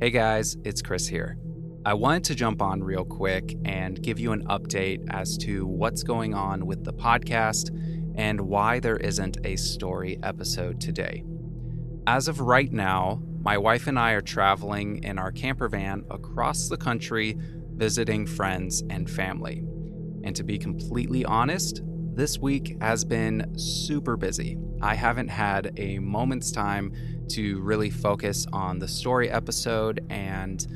Hey guys, it's Chris here. I wanted to jump on real quick and give you an update as to what's going on with the podcast and why there isn't a story episode today. As of right now, my wife and I are traveling in our camper van across the country visiting friends and family. And to be completely honest, this week has been super busy. I haven't had a moment's time to really focus on the story episode, and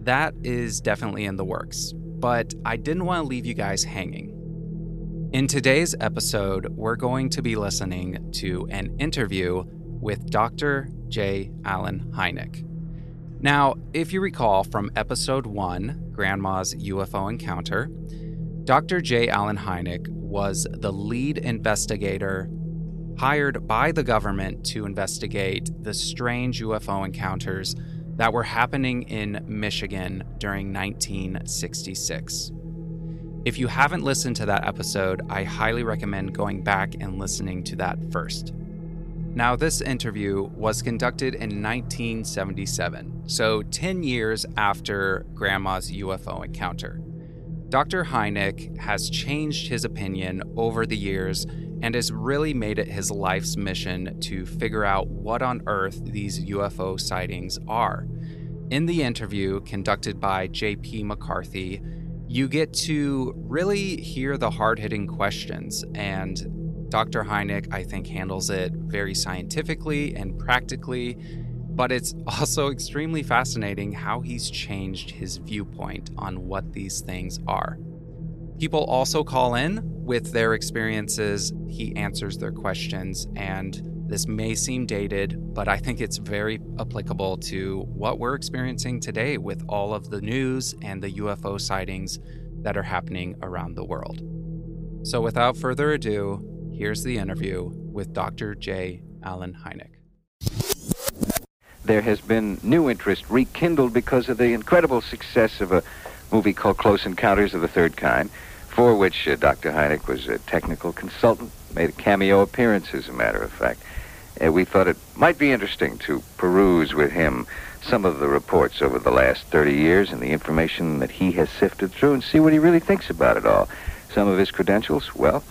that is definitely in the works. But I didn't want to leave you guys hanging. In today's episode, we're going to be listening to an interview with Dr. J. Allen Hynek. Now, if you recall from episode one, Grandma's UFO Encounter, Dr. J. Allen Hynek was the lead investigator hired by the government to investigate the strange UFO encounters that were happening in Michigan during 1966. If you haven't listened to that episode, I highly recommend going back and listening to that first. Now, this interview was conducted in 1977, so 10 years after Grandma's UFO encounter. Dr. Hynek has changed his opinion over the years and has really made it his life's mission to figure out what on earth these UFO sightings are. In the interview conducted by J.P. McCarthy, you get to really hear the hard hitting questions, and Dr. Hynek, I think, handles it very scientifically and practically but it's also extremely fascinating how he's changed his viewpoint on what these things are. People also call in with their experiences, he answers their questions, and this may seem dated, but I think it's very applicable to what we're experiencing today with all of the news and the UFO sightings that are happening around the world. So, without further ado, here's the interview with Dr. J. Allen Hynek there has been new interest rekindled because of the incredible success of a movie called Close Encounters of the Third Kind, for which uh, Dr. Hynek was a technical consultant, made a cameo appearance, as a matter of fact. Uh, we thought it might be interesting to peruse with him some of the reports over the last 30 years and the information that he has sifted through and see what he really thinks about it all. Some of his credentials, well,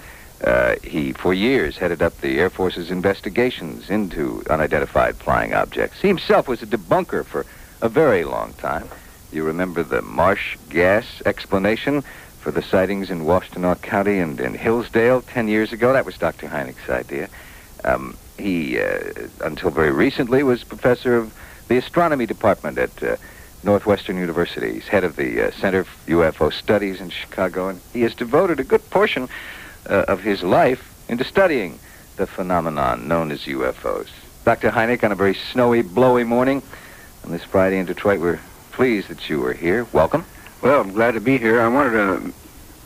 uh, he, for years, headed up the Air Force's investigations into unidentified flying objects. He himself was a debunker for a very long time. You remember the marsh gas explanation for the sightings in Washtenaw County and in Hillsdale 10 years ago? That was Dr. Hynek's idea. Um, he, uh, until very recently, was professor of the astronomy department at uh, Northwestern University. He's head of the uh, Center for UFO Studies in Chicago, and he has devoted a good portion uh, of his life into studying the phenomenon known as UFOs. Dr. Hynek, on a very snowy, blowy morning on this Friday in Detroit, we're pleased that you were here. Welcome. Well, I'm glad to be here. I wanted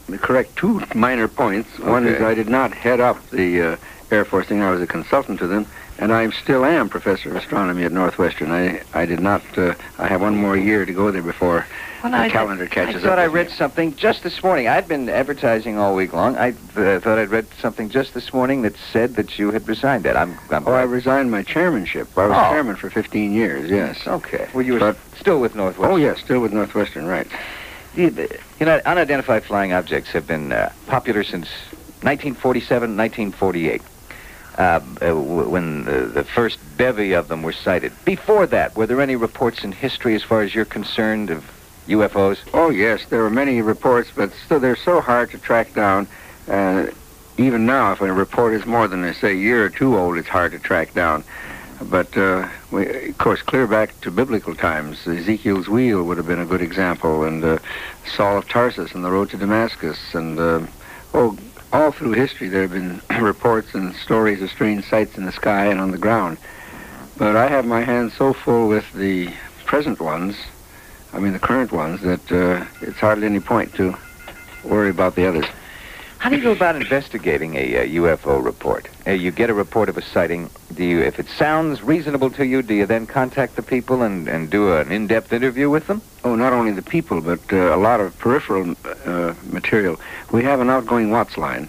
to correct two minor points. Okay. One is I did not head up the uh, Air Force thing. I was a consultant to them, and I still am professor of astronomy at Northwestern. I, I did not, uh, I have one more year to go there before well, the I calendar catches up. I thought I read me. something just this morning. I'd been advertising all week long. I uh, thought I'd read something just this morning that said that you had resigned that. I'm, I'm oh, I resigned my chairmanship. I was oh. chairman for 15 years, yes. Okay. Well, you were but, still with Northwestern. Oh, yes, still with Northwestern, right. You, know, unidentified flying objects have been uh, popular since 1947, 1948. Uh, uh when the, the, first bevy of them were sighted. Before that, were there any reports in history, as far as you're concerned, of UFOs? Oh, yes. There were many reports, but still they're so hard to track down. Uh, even now, if a report is more than, say, a year or two old, it's hard to track down. But, uh, we, of course, clear back to biblical times, Ezekiel's wheel would have been a good example, and uh, Saul of Tarsus and the road to Damascus, and, uh, oh, all through history there have been reports and stories of strange sights in the sky and on the ground. But I have my hands so full with the present ones I mean the current ones, that uh, it's hardly any point to worry about the others. How do you go about investigating a, a UFO report? Uh, you get a report of a sighting. Do you, if it sounds reasonable to you, do you then contact the people and, and do an in-depth interview with them? Oh, not only the people, but uh, a lot of peripheral uh, material. We have an outgoing WATS line,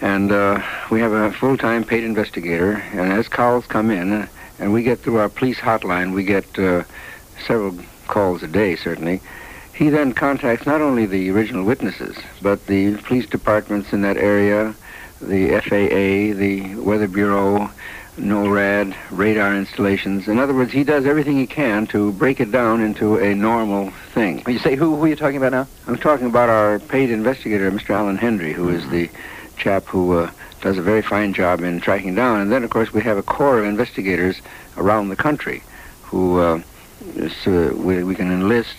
and uh, we have a full-time paid investigator. And as calls come in, uh, and we get through our police hotline, we get several calls a day, certainly. He then contacts not only the original witnesses, but the police departments in that area, the FAA, the Weather Bureau, NORAD, radar installations. In other words, he does everything he can to break it down into a normal thing. When you say who, who are you talking about now? I'm talking about our paid investigator, Mr. Alan Hendry, who is the chap who uh, does a very fine job in tracking down. And then, of course, we have a corps of investigators around the country who uh, is, uh, we, we can enlist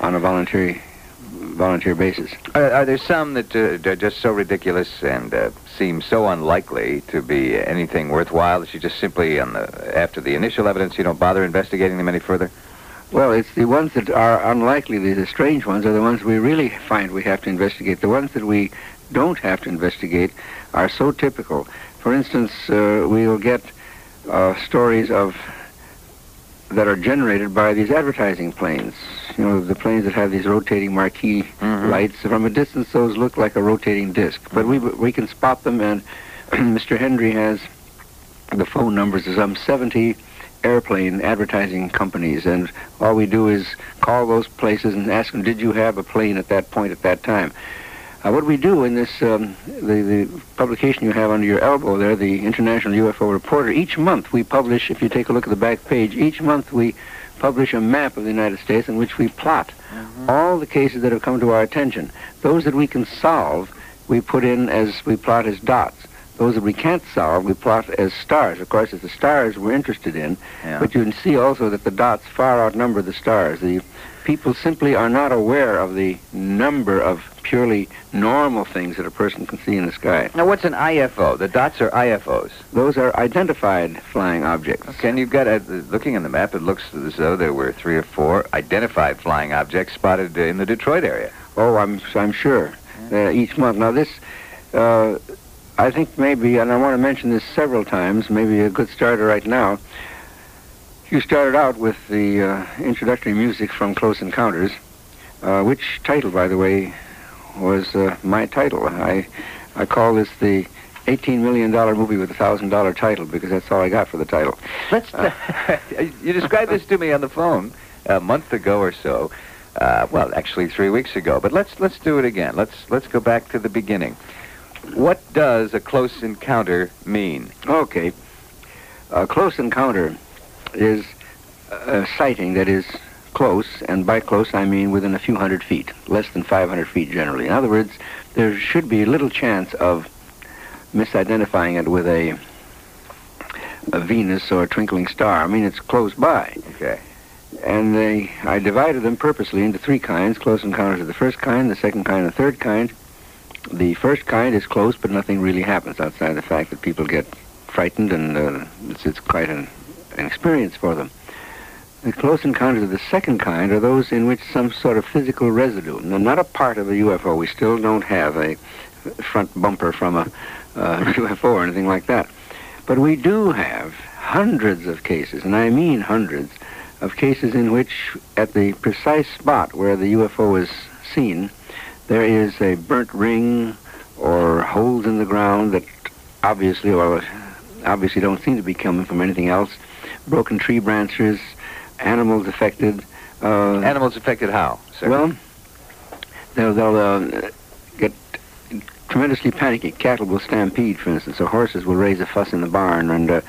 on a voluntary volunteer basis. Are, are there some that uh, are just so ridiculous and uh, seem so unlikely to be anything worthwhile that you just simply, on the, after the initial evidence, you don't bother investigating them any further? Well, it's the ones that are unlikely, the, the strange ones, are the ones we really find we have to investigate. The ones that we don't have to investigate are so typical. For instance, uh, we'll get uh, stories of that are generated by these advertising planes. You know, the planes that have these rotating marquee Mhm. lights. From a distance, those look like a rotating disc. But we we can spot them, and Mr. Hendry has the phone numbers of some 70 airplane advertising companies, and all we do is call those places and ask them, did you have a plane at that point at that time? Uh, what we do in this, um, the, the publication you have under your elbow there, the International UFO Reporter, each month we publish, if you take a look at the back page, each month we publish a map of the United States in which we plot mm-hmm. all the cases that have come to our attention. Those that we can solve, we put in as, we plot as dots. Those that we can't solve, we plot as stars. Of course, it's the stars we're interested in, Yeah. but you can see also that the dots far outnumber the stars. The people simply are not aware of the number of purely normal things that a person can see in the sky. Now, what's an IFO? The dots are IFOs. Those are identified flying objects. Okay, and you've got, uh, looking on the map, it looks as though there were three or four identified flying objects spotted uh, in the Detroit area. Oh, I'm I'm sure. Uh, each month. Now this, uh, I think maybe, and I want to mention this several times. Maybe a good starter right now. You started out with the uh, introductory music from Close Encounters, uh, which title, by the way, was uh, my title. I I call this the. $18 million movie with a $1,000 title because that's all I got for the title. Let's. you described this to me on the phone a month ago or so. Uh, well, actually, three weeks ago. But let's let's do it again. Let's let's go back to the beginning. What does a close encounter mean? Okay. A close encounter is a sighting that is close, and by close I mean within a few hundred feet, less than 500 feet generally. In other words, there should be little chance of misidentifying it with a, a Venus or a twinkling star. I mean, it's close by. Okay. And they, I divided them purposely into three kinds. Close encounters of the first kind, the second kind, and the third kind. The first kind is close, but nothing really happens outside the fact that people get frightened, and uh, it's, it's quite an, an experience for them. The close encounters of the second kind are those in which some sort of physical residue, no, not a part of a UFO. We still don't have a front bumper from a uh, UFO or anything like that. But we do have hundreds of cases, and I mean hundreds, of cases in which, at the precise spot where the UFO is seen, there is a burnt ring or holes in the ground that obviously, or obviously don't seem to be coming from anything else. Broken tree branches, animals affected. Uh, Animals affected how? Sir? well, they'll, they'll uh, get tremendously panicky. Cattle will stampede, for instance, or horses will raise a fuss in the barn, and uh,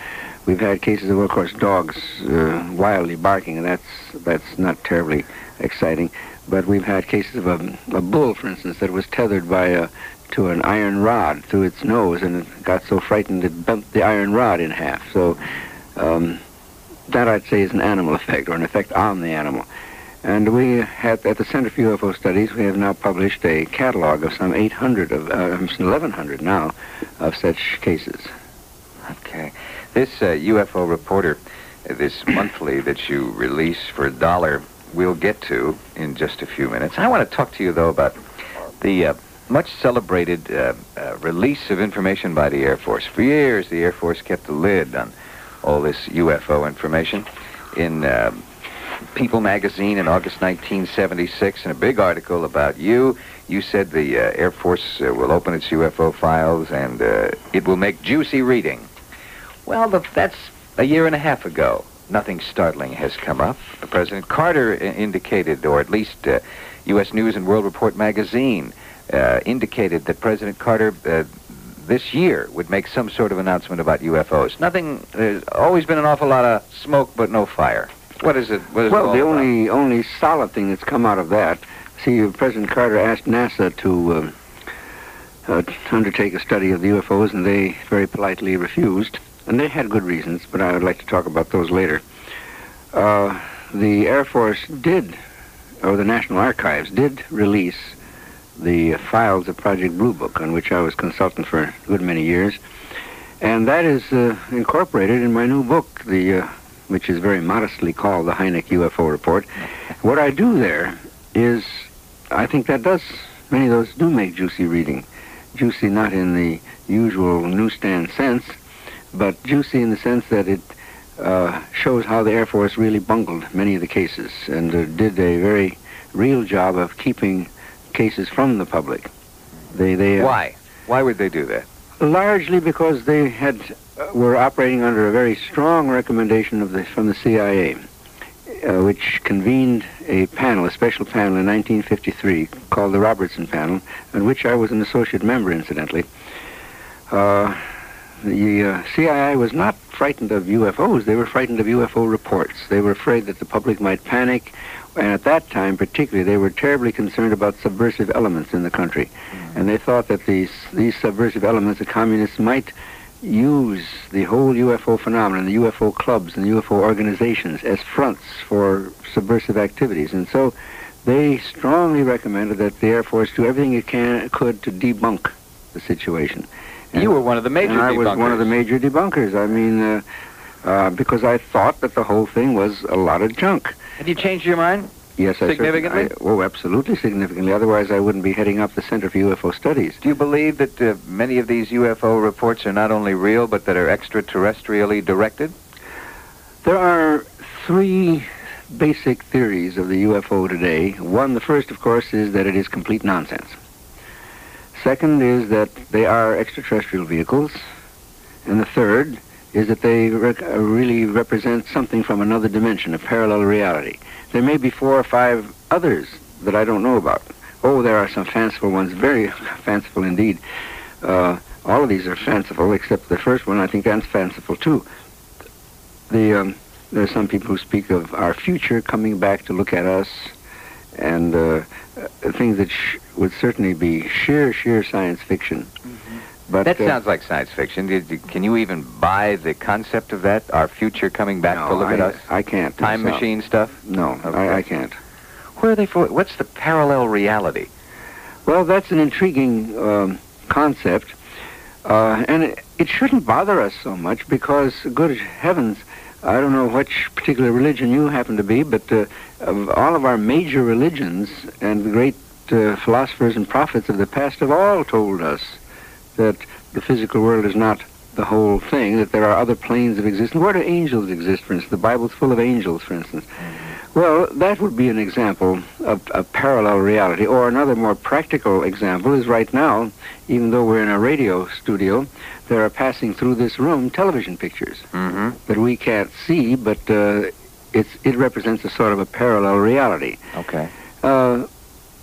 we've had cases of, of course, dogs uh, wildly barking, and that's that's not terribly exciting. But we've had cases of a, a bull, for instance, that was tethered by a, to an iron rod through its nose, and it got so frightened it bent the iron rod in half. So um, that I'd say is an animal effect, or an effect on the animal. And we have, at the Center for UFO Studies, we have now published a catalog of some 800 of, uh, 1100 now, of such cases. Okay. This uh, UFO reporter, uh, this monthly that you release for a dollar, we'll get to in just a few minutes. I want to talk to you, though, about the uh, much celebrated uh, release of information by the Air Force. For years, the Air Force kept a lid on all this UFO information. In uh, People magazine in August 1976, in a big article about you, you said the uh, Air Force uh, will open its UFO files and uh, it will make juicy reading. Well, the, that's a year and a half ago. nothing startling has come up. President Carter indicated, or at least uh, U.S. News and World Report magazine uh, indicated that President Carter uh, this year would make some sort of announcement about UFOs. Nothing. There's always been an awful lot of smoke, but no fire. What is it? What is Well, all the about? only only solid thing that's come out of that, see, President Carter asked NASA to um, uh, to undertake a study of the UFOs, and they very politely refused. And they had good reasons, but I would like to talk about those later. Uh, the Air Force did, or the National Archives did release the files of Project Blue Book, on which I was consultant for a good many years. And that is uh, incorporated in my new book, the uh, which is very modestly called the Hynek UFO Report. What I do there is, I think that does, many of those do make juicy reading. Juicy not in the usual newsstand sense, but juicy in the sense that it uh, shows how the Air Force really bungled many of the cases and uh, did a very real job of keeping cases from the public. They, they, uh, Why? Why would they do that? largely because they had uh, were operating under a very strong recommendation of the from the CIA, uh, which convened a panel, a special panel in 1953 called the Robertson Panel, in which I was an associate member, incidentally. Uh, the uh, CIA was not frightened of UFOs; they were frightened of UFO reports. They were afraid that the public might panic, and at that time, particularly, they were terribly concerned about subversive elements in the country, and they thought that these these subversive elements, the communists, might use the whole UFO phenomenon, the UFO clubs and the UFO organizations, as fronts for subversive activities, and so they strongly recommended that the Air Force do everything it can could to debunk the situation. And- you were one of the major and I was one of the major debunkers. I mean, uh, uh, because I thought that the whole thing was a lot of junk. Have you changed your mind? Yes, I Significantly? I, oh, absolutely significantly. Otherwise, I wouldn't be heading up the Center for UFO Studies. Do you believe that uh, many of these UFO reports are not only real, but that are extraterrestrially directed? There are three basic theories of the UFO today. One, the first, of course, is that it is complete nonsense. Second is that they are extraterrestrial vehicles. And the third is that they rec- uh, really represent something from another dimension, a parallel reality. There may be four or five others that I don't know about. Oh, there are some fanciful ones, very fanciful indeed. Uh, all of these are fanciful, except the first one. I think that's fanciful too. The um, there are some people who speak of our future coming back to look at us, and uh, uh, things that sh- would certainly be sheer, sheer science fiction. But That uh, sounds like science fiction. Can you even buy the concept of that? Our future coming back no, to look I, at us? I can't. Time myself. machine stuff? No, Okay. I, I can't. Where are they for? What's the parallel reality? Well, that's an intriguing um, concept, uh, and it, it shouldn't bother us so much because, good heavens, I don't know which particular religion you happen to be, but uh, of all of our major religions and the great uh, philosophers and prophets of the past have all told us that the physical world is not the whole thing, that there are other planes of existence. Where do angels exist, for instance? The Bible's full of angels, for instance. Well, that would be an example of a parallel reality. Or another more practical example is right now, even though we're in a radio studio, there are passing through this room television pictures Mm-hmm. that we can't see, but uh, it's, it represents a sort of a parallel reality. Okay. Uh,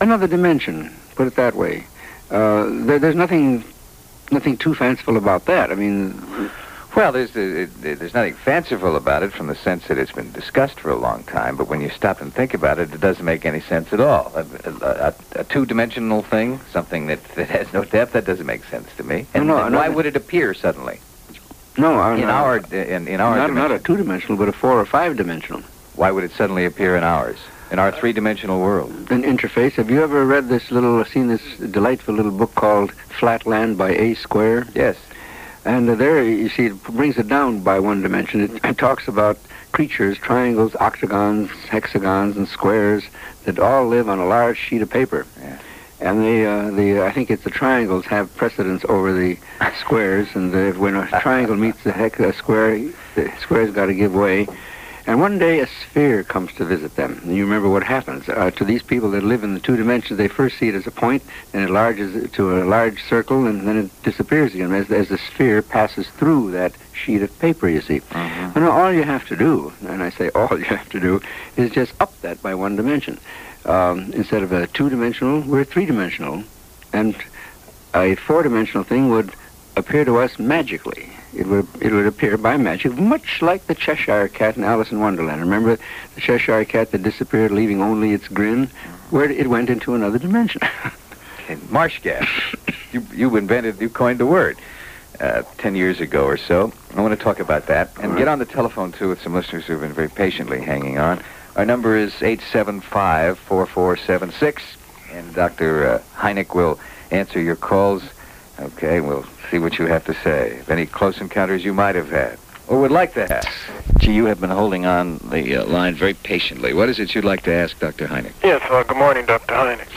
another dimension, put it that way. Uh, there, there's nothing, nothing too fanciful about that. I mean, Well, there's uh, there's nothing fanciful about it from the sense that it's been discussed for a long time. But when you stop and think about it, it doesn't make any sense at all. A, a, a, a two-dimensional thing, something that, that has no depth, that doesn't make sense to me. And, No, no, and no, why would it appear suddenly no, in our in, in our not, not a two-dimensional, but a four or five-dimensional. Why would it suddenly appear in ours, in our three-dimensional world? an interface. Have you ever read this little, seen this delightful little book called Flatland by A. Square? Yes. And uh, there, you see, it brings it down by one dimension. It, it talks about creatures, triangles, octagons, hexagons, and squares that all live on a large sheet of paper. Yeah. And they, uh, the, I think it's the triangles have precedence over the squares, and uh, when a triangle meets the hex, a square, the square's got to give way. And one day a sphere comes to visit them. And you remember what happens. Uh, to these people that live in the two dimensions, they first see it as a point, and it enlarges to a large circle, and then it disappears again as, as the sphere passes through that sheet of paper, you see. Mm-hmm. And all you have to do, and I say all you have to do, is just up that by one dimension. Um, instead of a two-dimensional, we're three-dimensional. And a four-dimensional thing would appear to us magically. It would, it would appear by magic, much like the Cheshire Cat in Alice in Wonderland. Remember the Cheshire Cat that disappeared, leaving only its grin? Where it went into another dimension. Okay, marsh gas. you, you invented, you coined the word uh, 10 years ago or so. I want to talk about that and All get on the telephone, too, with some listeners who've been very patiently hanging on. Our number is 875-4476, and Dr. Uh, Hynek will answer your calls. Okay, we'll see what you have to say. Any close encounters you might have had or would like to have. Gee, you have been holding on the uh, line very patiently. What is it you'd like to ask Dr. Hynek? Yes, uh, good morning, Dr. Hynek.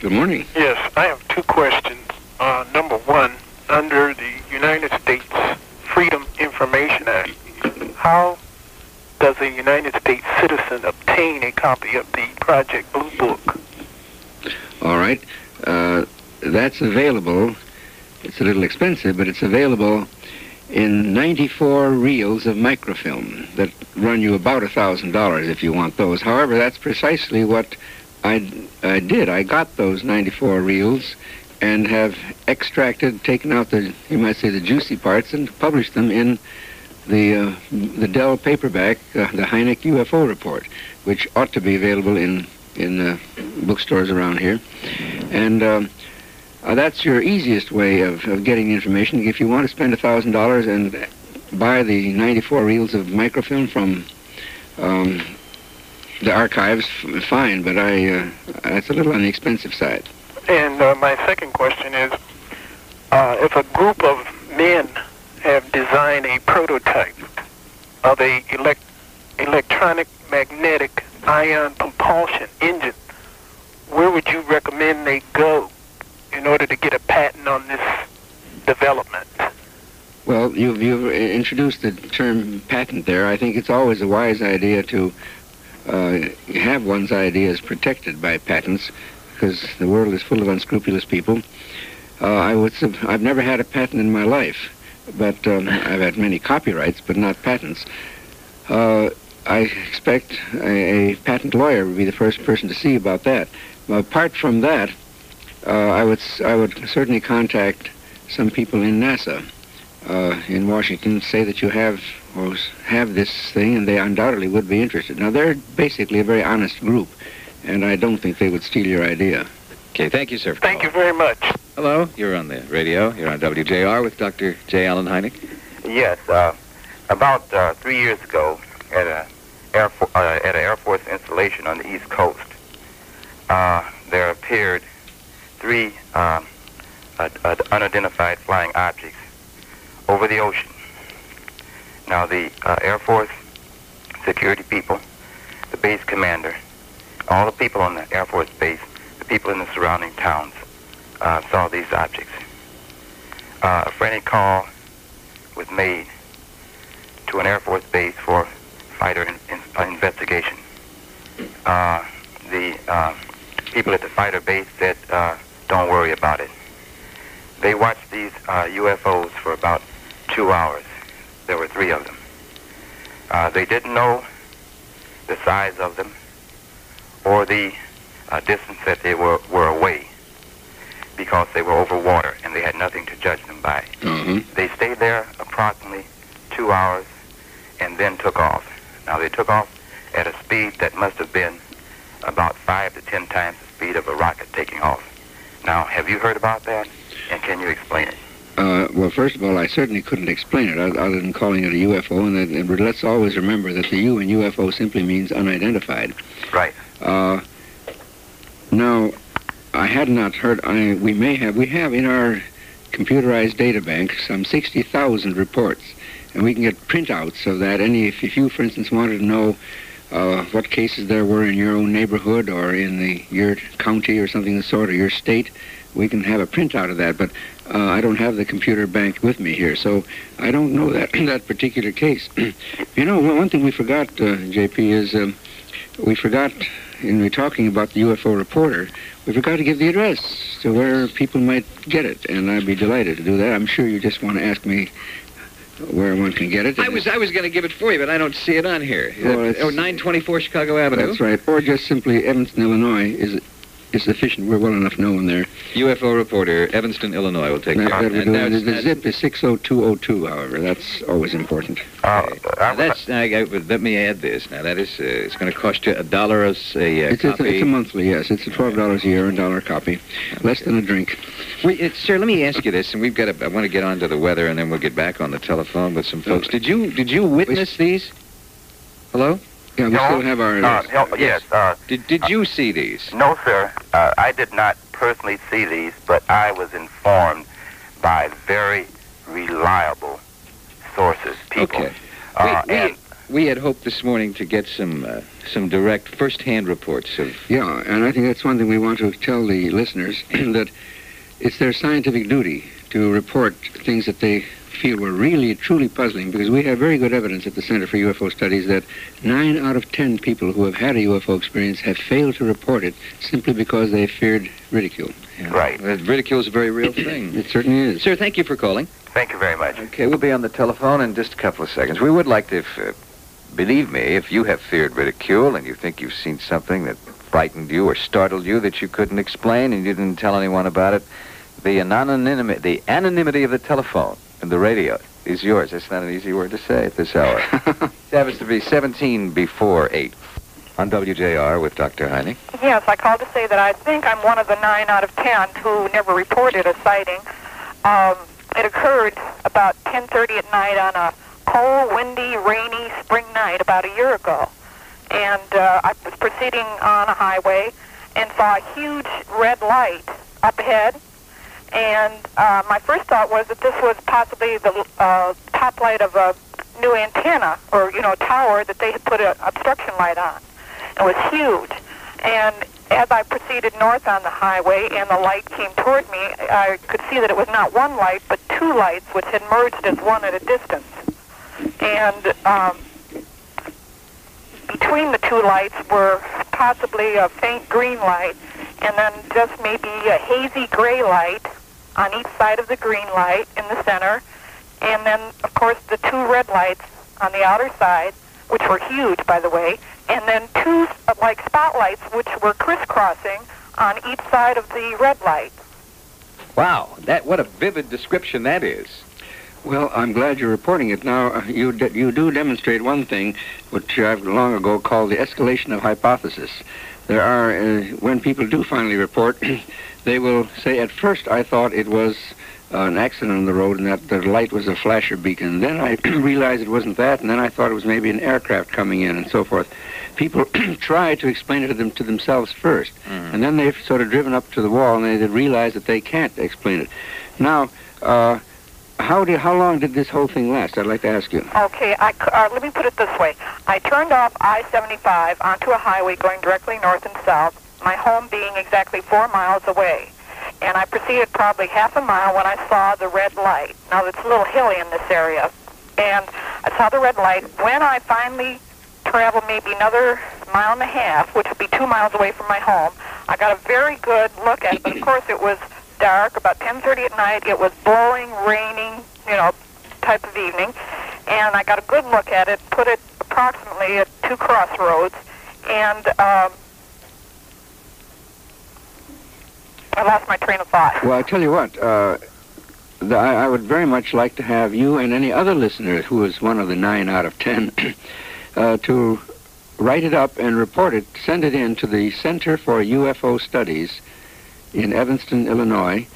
Good morning. Yes, I have two questions. Uh, number one, under the United States Freedom Information Act, how does a United States citizen obtain a copy of the Project Blue Book? All right. Uh, that's available. It's a little expensive, but it's available in 94 reels of microfilm that run you about a thousand dollars if you want those. However, that's precisely what I, I did. I got those 94 reels and have extracted, taken out the, you might say, the juicy parts and published them in the uh, the Dell paperback, uh, the Hynek UFO report, which ought to be available in in uh, bookstores around here. And um, uh, that's your easiest way of, of getting information. If you want to spend $1,000 and buy the 94 reels of microfilm from um, the archives, fine, but I uh, that's a little on the expensive side. And uh, my second question is, uh, if a group of men have designed a prototype of a elect- electronic magnetic ion propulsion engine, where would you recommend they go in order to get a patent on this development? Well, you've, you've introduced the term patent there. I think it's always a wise idea to uh, have one's ideas protected by patents because the world is full of unscrupulous people. Uh, I would I've never had a patent in my life, but um, I've had many copyrights, but not patents. Uh, I expect a, a patent lawyer would be the first person to see about that. Apart from that, I would s- I would certainly contact some people in NASA uh, in Washington say that you have or have this thing, and they undoubtedly would be interested. Now they're basically a very honest group, and I don't think they would steal your idea. Okay, thank you, sir. for Thank you very much. Hello, you're on the radio. You're on WJR with Dr. J. Allen Hynek. Yes, uh, about uh, three years ago, at a Air Fo- uh, at an Air Force installation on the East Coast, uh, there appeared three uh, uh, uh, unidentified flying objects over the ocean. Now, the uh, Air Force security people, the base commander, all the people on the Air Force base, the people in the surrounding towns, uh, saw these objects. Uh, a frantic call was made to an Air Force base for fighter in, in, investigation. Uh, the uh, people at the fighter base said, uh, don't worry about it. They watched these uh, UFOs for about two hours. There were three of them. Uh, they didn't know the size of them or the uh, distance that they were, were away because they were over water and they had nothing to judge them by. Mm-hmm. They stayed there approximately two hours and then took off. Now they took off at a speed that must have been about five to ten times the speed of a rocket taking off. Now, have you heard about that? And can you explain it? Uh, well, first of all, I certainly couldn't explain it other than calling it a UFO, and, that, and let's always remember that the U in UFO simply means unidentified. Right. Uh, now, I had not heard. I, we may have. We have in our computerized data bank some 60,000 reports, and we can get printouts of that. Any, if, if you, for instance, wanted to know uh, what cases there were in your own neighborhood or in the your county or something of the sort, or your state, we can have a printout of that. But uh, I don't have the computer bank with me here, so I don't know that that particular case. you know, one one thing we forgot, uh, JP, is um, we forgot in we talking about the UFO reporter, we forgot to give the address to where people might get it, and I'd be delighted to do that. I'm sure you just want to ask me where one can get it. I was I was going to give it for you, but I don't see it on here. Oh, oh, it's- oh, 924 Chicago Avenue. That's right. Or just simply Evanston, Illinois is is sufficient. We're well enough known there. UFO reporter, Evanston, Illinois, will take care of would it. do And. The zip is 60202, however. That's always important. Uh, Now I- that's now, I- let me add this. Now that is uh, it's going to cost you a dollar a, s- a, uh, It's, it's, a, copy. it's a monthly, yes. It's a $12 a year, a dollar a copy. Less than a drink. Wait, uh, sir, let me ask you this, and we've got. To, I want to get on to the weather, and then we'll get back on the telephone with some folks. Did you did you witness these? Hello? Yeah, we No. still have our... uh, no, yes. Uh, Did did you see these? no, sir. Uh, I did not personally see these, but I was informed by very reliable sources, people. Okay. Uh, we, we, and we had hoped this morning to get some uh, some direct first-hand reports of. Yeah, and I think that's one thing we want to tell the listeners, that it's their scientific duty to report things that they feel were really, truly puzzling, because we have very good evidence at the Center for UFO Studies that nine out of ten people who have had a UFO experience have failed to report it simply because they feared ridicule. Right. Uh, ridicule is a very real thing. It certainly is. Sir, thank you for calling. thank you very much. Okay, we'll be on the telephone in just a couple of seconds. We would like to, if, uh, believe me, if you have feared ridicule and you think you've seen something that frightened you or startled you that you couldn't explain and you didn't tell anyone about it, the anonymity, the anonymity of the telephone and the radio is yours. That's not an easy word to say at this hour. it happens to be 17 before 8 on WJR with Dr. Hynek. Yes, I called to say that I think I'm one of the nine out of ten who never reported a sighting. Um, it occurred about 10:30 at night on a cold, windy, rainy spring night about a year ago, and uh, I was proceeding on a highway and saw a huge red light up ahead. And uh, my first thought was that this was possibly the uh, top light of a new antenna or you know tower that they had put an obstruction light on. It was huge. And as I proceeded north on the highway and the light came toward me, I could see that it was not one light, but two lights which had merged as one at a distance. And um, between the two lights were possibly a faint green light and then just maybe a hazy gray light on each side of the green light in the center. And then, of course, the two red lights on the outer side, which were huge, by the way, and then two like spotlights which were crisscrossing on each side of the red light. Wow, that what a vivid description that is. Well, I'm glad you're reporting it. Now, uh, you, de- you do demonstrate one thing, which I've long ago called the escalation of hypothesis. There are, uh, when people do finally report, they will say, at first I thought it was uh, an accident on the road and that the light was a flasher beacon. Then I realized it wasn't that, and then I thought it was maybe an aircraft coming in and so forth. People try to explain it to them to themselves first, and then they've sort of driven up to the wall and they realize that they can't explain it. Now, uh, how did how long did this whole thing last? I'd like to ask you. Okay, I, uh, let me put it this way. I turned off I-75 onto a highway going directly north and south, my home being exactly four miles away. And I proceeded probably half a mile when I saw the red light. Now, it's a little hilly in this area. And I saw the red light. When I finally traveled maybe another mile and a half, which would be two miles away from my home, I got a very good look at it. But, of course, it was dark, about 10.30 at night. It was blowing, raining, you know, type of evening. And I got a good look at it, put it approximately at two crossroads, and um, I lost my train of thought. Well, I tell you what, uh, the, I, I would very much like to have you and any other listener who is one of the nine out of ten uh, to write it up and report it, send it in to the Center for UFO Studies in Evanston, Illinois.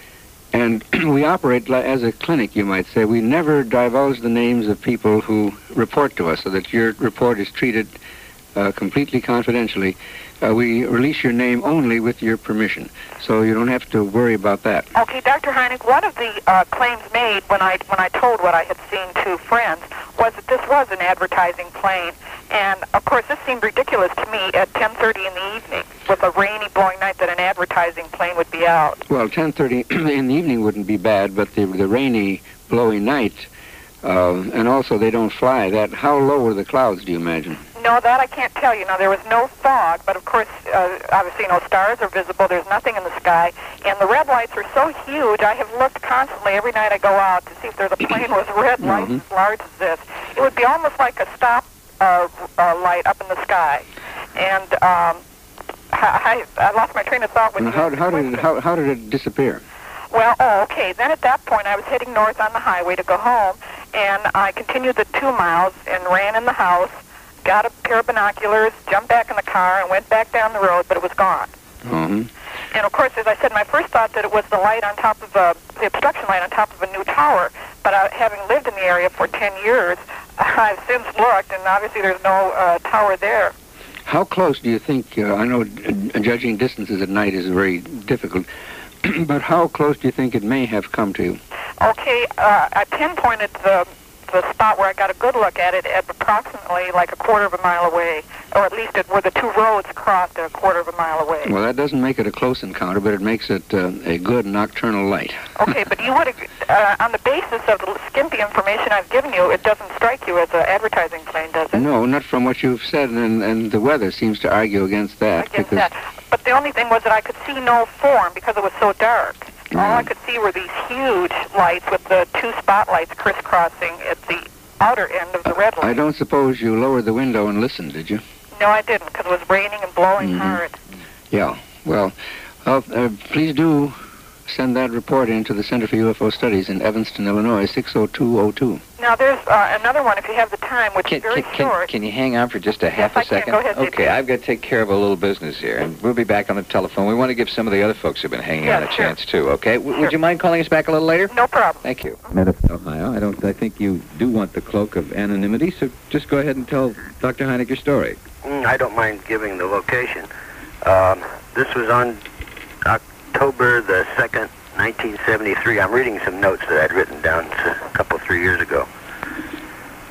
And we operate as a clinic, you might say. We never divulge the names of people who report to us so that your report is treated uh, completely confidentially. Uh, we release your name only with your permission, so you don't have to worry about that. Okay, Dr. Hynek, one of the uh, claims made when I when I told what I had seen to friends was that this was an advertising plane, and of course this seemed ridiculous to me at 10:30 in the evening a rainy, blowing night that an advertising plane would be out. Well, 10:30 in the evening wouldn't be bad, but the the rainy, blowy night, uh, and also they don't fly. That how low are the clouds? Do you imagine? No, that I can't tell you. Now, there was no fog, but of course, uh, obviously no stars are visible. There's nothing in the sky. And the red lights are so huge, I have looked constantly every night I go out to see if there's a plane with red lights Mhm. as large as this. It would be almost like a stop uh, uh, light up in the sky. And um, I, I lost my train of thought with And how how did it, how how did it disappear? Well, oh, okay. Then at that point, I was heading north on the highway to go home, and I continued the two miles and ran in the house, got a pair of binoculars, jumped back in the car, and went back down the road, but it was gone. Mhm. And of course, as I said, my first thought that it was the light on top of a, the obstruction light on top of a new tower. But uh, having lived in the area for 10 years, I've since looked, and obviously there's no uh, tower there. How close do you think? Uh, I know uh, judging distances at night is very difficult, but how close do you think it may have come to you? Okay, uh, I pinpointed the the spot where I got a good look at it at approximately like a quarter of a mile away, or at least at where the two roads crossed a quarter of a mile away. Well, that doesn't make it a close encounter, but it makes it uh, a good nocturnal light. Okay, but you would, uh, on the basis of the skimpy information I've given you, it doesn't strike you as an advertising plane, does it? No, not from what you've said, and, and the weather seems to argue against that. Against because that. But the only thing was that I could see no form because it was so dark. All I Mm. could see were these huge lights with the two spotlights crisscrossing at the outer end of the red light. I don't suppose you lowered the window and listened, did you? No, I didn't because it was raining and blowing Mhm. hard. Yeah. Well, uh, uh, please do send that report in to the Center for UFO Studies in Evanston, Illinois, 60202. Now, there's uh, another one if you have the time, which Can, is very can, can, short. can you hang on for just a half I a can. second? Go ahead, okay, I've got to take care of a little business here, and we'll be back on the telephone. We want to give some of the other folks who've been hanging Yeah, on a sure. chance too. Okay, W- Sure. would you mind calling us back a little later? No problem. Thank you. Ohio. I don't. I think you do want the cloak of anonymity. So just go ahead and tell Dr. Hynek your story. Mm, I don't mind giving the location. Um, this was on October the 2nd, 1973. I'm reading some notes that I'd written down a couple, three years ago.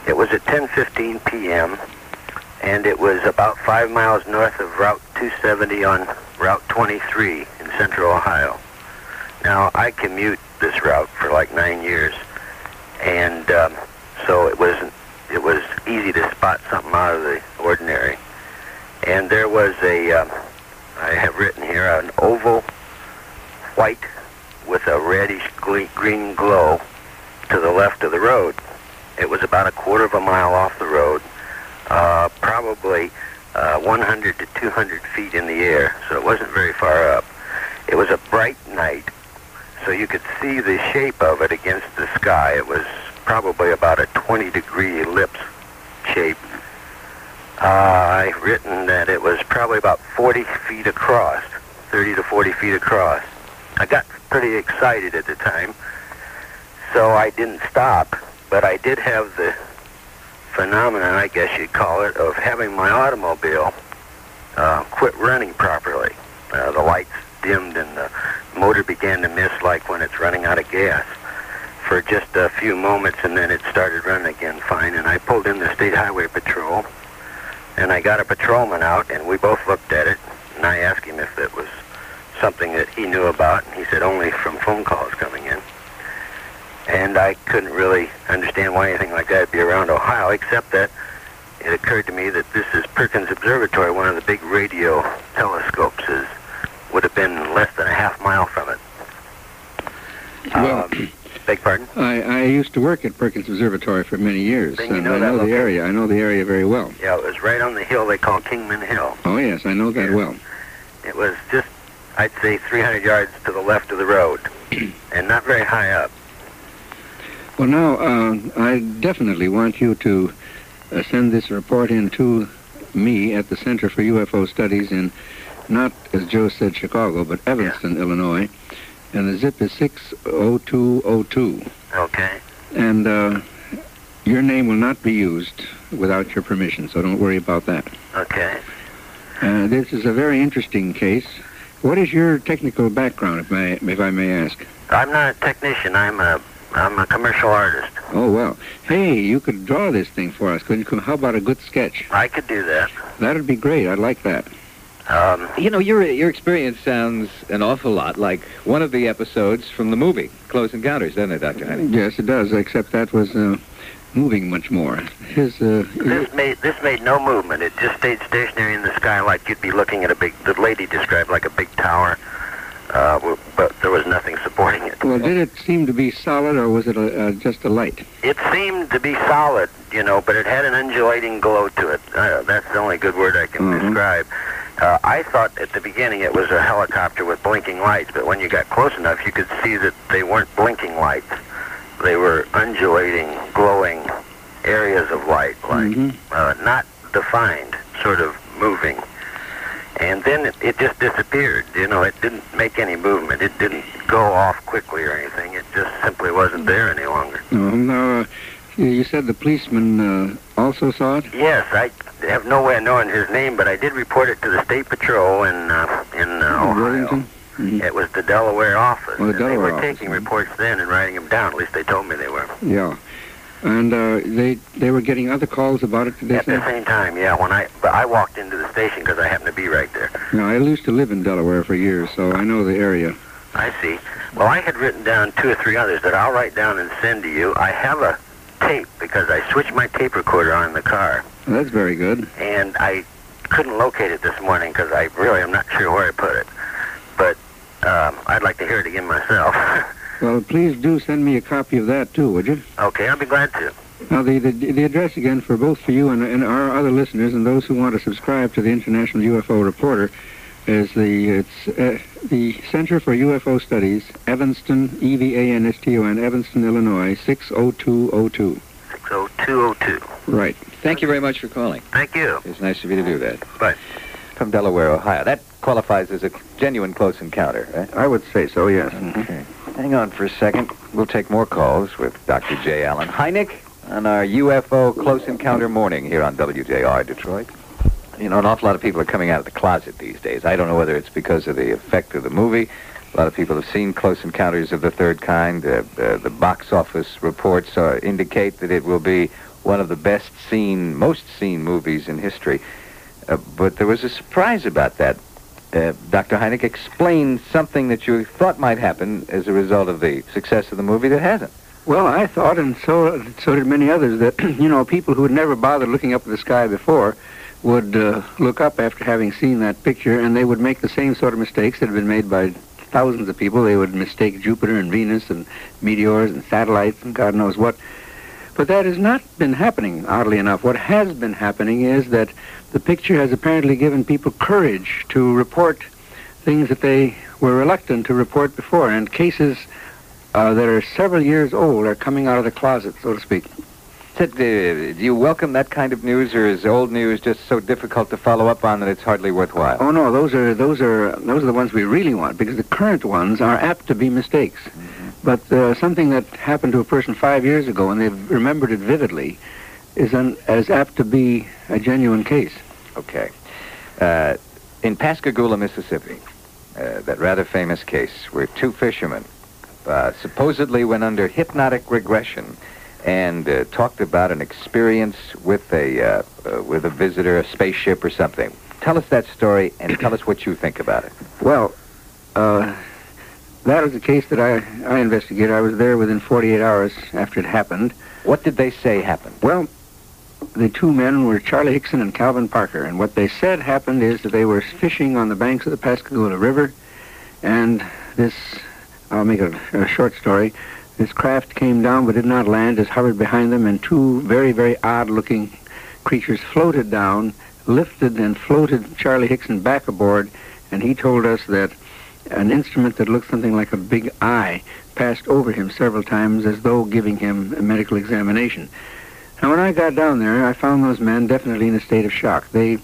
It was at 10.15 p.m., and it was about five miles north of Route 270 on Route 23 in central Ohio. Now, I commute this route for like nine years, and um, so it was it was easy to spot something out of the ordinary. And there was a, um, I have written here, an oval white with a reddish green glow to the left of the road. It was about a quarter of a mile off the road, uh, probably uh, 100 to 200 feet in the air, so it wasn't very far up. It was a bright night, so you could see the shape of it against the sky. It was probably about a 20 degree ellipse shape. Uh, I've written that it was probably about 40 feet across, 30 to 40 feet across. I got pretty excited at the time, so I didn't stop, but I did have the phenomenon, I guess you'd call it, of having my automobile uh, quit running properly. Uh, the lights dimmed and the motor began to miss like when it's running out of gas for just a few moments and then it started running again fine and I pulled in the state highway patrol and I got a patrolman out and we both looked at it and I asked him if it was something that he knew about and he said only from phone calls coming in and I couldn't really understand why anything like that would be around Ohio except that it occurred to me that this is Perkins Observatory one of the big radio telescopes is would have been less than a half mile from it Well, Um, beg pardon I, I used to work at Perkins Observatory for many years, Then you and know I know the area. I know the area very well. Yeah, it was right on the hill they call Kingman Hill. Oh, yes, I know that well. It was just, I'd say, 300 yards to the left of the road, and not very high up. Well, now, uh, I definitely want you to uh, send this report in to me at the Center for UFO Studies in, not, as Joe said, Chicago, but Evanston, Illinois. And the zip is 60202. Okay. And uh, your name will not be used without your permission, so don't worry about that. Okay. Uh, this is a very interesting case. What is your technical background, if, may, if I may ask? I'm not a technician. I'm a, I'm a commercial artist. Oh, well. Hey, you could draw this thing for us, couldn't you? How about a good sketch? I could do that. That'd be great. I'd like that. Um, You know, your your experience sounds an awful lot like one of the episodes from the movie Close Encounters, doesn't it, Doctor Hynek? Yes, it does, except that was uh, moving much more. His, uh, this made this made no movement. It just stayed stationary in the sky, like you'd be looking at a big. The lady described like a big tower, uh, but there was nothing supporting it. well, did it seem to be solid, or was it a, uh, just a light? It seemed to be solid, you know, but it had an undulating glow to it. Uh, that's the only good word I can Mhm. describe. Uh, I thought at the beginning it was a helicopter with blinking lights, but when you got close enough, you could see that they weren't blinking lights. They were undulating, glowing areas of light, like Mhm. uh, not defined, sort of moving. And then it, it just disappeared. You know, it didn't make any movement. It didn't go off quickly or anything. It just simply wasn't there any longer. No, no. Uh, you- said the policeman uh, also saw it. Yes, I have no way of knowing his name, but I did report it to the state patrol in uh, in uh, Ohio. Worthington? Mhm. It was the Delaware office. Oh, the Delaware they were office, taking mhm. reports then and writing them down. At least they told me they were. Yeah. And uh, they they were getting other calls about it. At the same time, yeah. When I but I walked into the station because I happened to be right there. No, I used to live in Delaware for years, so I know the area. I see. Well, I had written down two or three others that I'll write down and send to you. I have a tape because I switched my tape recorder on in the car, Well, that's very good. and I couldn't locate it this morning because I really am not sure where I put it. But um, I'd like to hear it again myself. Well, please do send me a copy of that too, would you? okay, I'll be glad to. Now, the, the the address again for both for you and, and our other listeners and those who want to subscribe to the International UFO Reporter is the it's uh, the Center for UFO Studies, Evanston, E V A N S T O N, Evanston, Illinois, six o two o two. 60202. Right. Thank you very much for calling. Thank you. It's nice of you to do that. Bye. From Delaware, Ohio. That qualifies as a genuine close encounter, right? I would say so. Yes. Okay. Hang on for a second. We'll take more calls with Dr. J. Allen Hynek on our UFO Close Encounter morning here on WJR Detroit. You know, an awful lot of people are coming out of the closet these days. I don't know whether it's because of the effect of the movie. A lot of people have seen Close Encounters of the Third Kind. Uh, uh, the box office reports uh, indicate that it will be one of the best seen, most seen movies in history. Uh, but there was a surprise about that. Uh, Dr. Hynek explained something that you thought might happen as a result of the success of the movie that hasn't. Well, I thought, and so so did many others, that you know people who had never bothered looking up at the sky before would uh, look up after having seen that picture, and they would make the same sort of mistakes that had been made by thousands of people. They would mistake Jupiter and Venus and meteors and satellites and God knows what. But that has not been happening, oddly enough. What has been happening is that the picture has apparently given people courage to report things that they were reluctant to report before, and cases uh, that are several years old are coming out of the closet, so to speak. Ted, uh, do you welcome that kind of news, or is old news just so difficult to follow up on that it's hardly worthwhile? Oh no, those are those are those are the ones we really want because the current ones are apt to be mistakes. But uh, something that happened to a person five years ago and they've remembered it vividly is an, as apt to be a genuine case. Okay. Uh, in Pascagoula, Mississippi, uh, that rather famous case where two fishermen uh, supposedly went under hypnotic regression and uh, talked about an experience with a uh, uh, with a visitor, a spaceship or something. Tell us that story and tell us what you think about it. Well, uh, that was a case that I, I investigated. I was there within 48 hours after it happened. What did they say happened? Well, the two men were Charlie Hickson and Calvin Parker, and what they said happened is that they were fishing on the banks of the Pascagoula River, and this, I'll make a, a short story, this craft came down but did not land, just hovered behind them, and two very, very odd-looking creatures floated down, lifted and floated Charlie Hickson back aboard, and he told us that an instrument that looked something like a big eye passed over him several times as though giving him a medical examination. Now, when I got down there, I found those men definitely in a state of shock. They,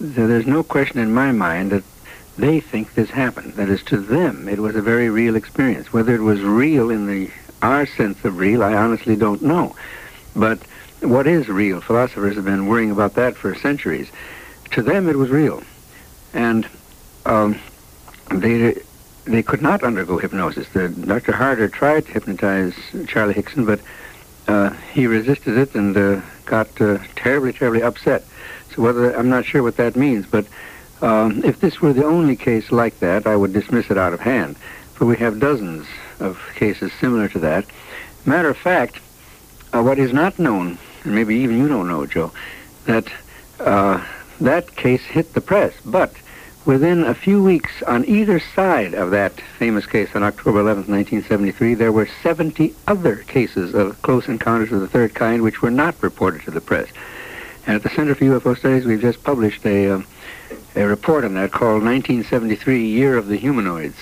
there's no question in my mind that they think this happened. That is, to them, it was a very real experience. Whether it was real in the our sense of real, I honestly don't know. But what is real? Philosophers have been worrying about that for centuries. To them, it was real, and um, they they could not undergo hypnosis. The, Dr. Harder tried to hypnotize Charlie Hickson, but uh, he resisted it and uh, got uh, terribly, terribly upset. So whether I'm not sure what that means, but Um, if this were the only case like that, I would dismiss it out of hand. For we have dozens of cases similar to that. Matter of fact, uh, what is not known, and maybe even you don't know, Joe, that uh, that case hit the press. But within a few weeks on either side of that famous case on October 11, 1973, there were 70 other cases of close encounters of the third kind which were not reported to the press. And at the Center for UFO Studies, we've just published a, uh, a report on that called 1973 Year of the Humanoids.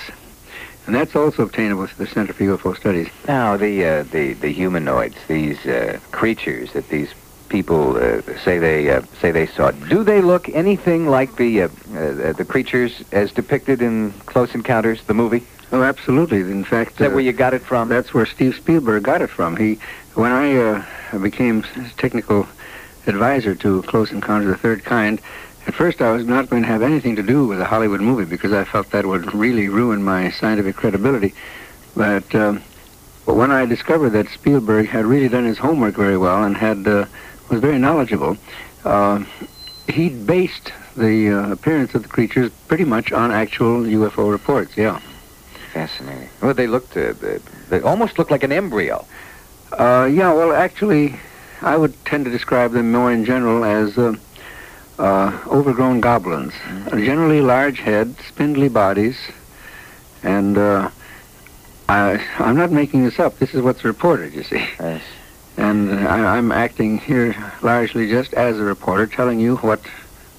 And that's also obtainable through the Center for UFO Studies. Now, the uh, the the humanoids, these uh, creatures that these people uh, say they uh, say they saw, it. do they look anything like the uh, uh, the creatures as depicted in Close Encounters, the movie? Oh, absolutely. In fact, Is that where you got it from? That's where Steve Spielberg got it from. He, when I uh, became technical advisor to Close Encounters of the Third Kind, at first I was not going to have anything to do with a Hollywood movie because I felt that would really ruin my scientific credibility. But, um, when I discovered that Spielberg had really done his homework very well and had uh, was very knowledgeable, uh, he based the uh, appearance of the creatures pretty much on actual UFO reports. Yeah. Fascinating. Well, they looked uh, they, almost looked like an embryo. Uh, yeah, well, actually, I would tend to describe them more in general as uh, uh, overgrown goblins. Uh, generally large heads, spindly bodies, and uh, I, I'm not making this up. This is what's reported, you see. Yes. And uh, I, I'm acting here largely just as a reporter, telling you what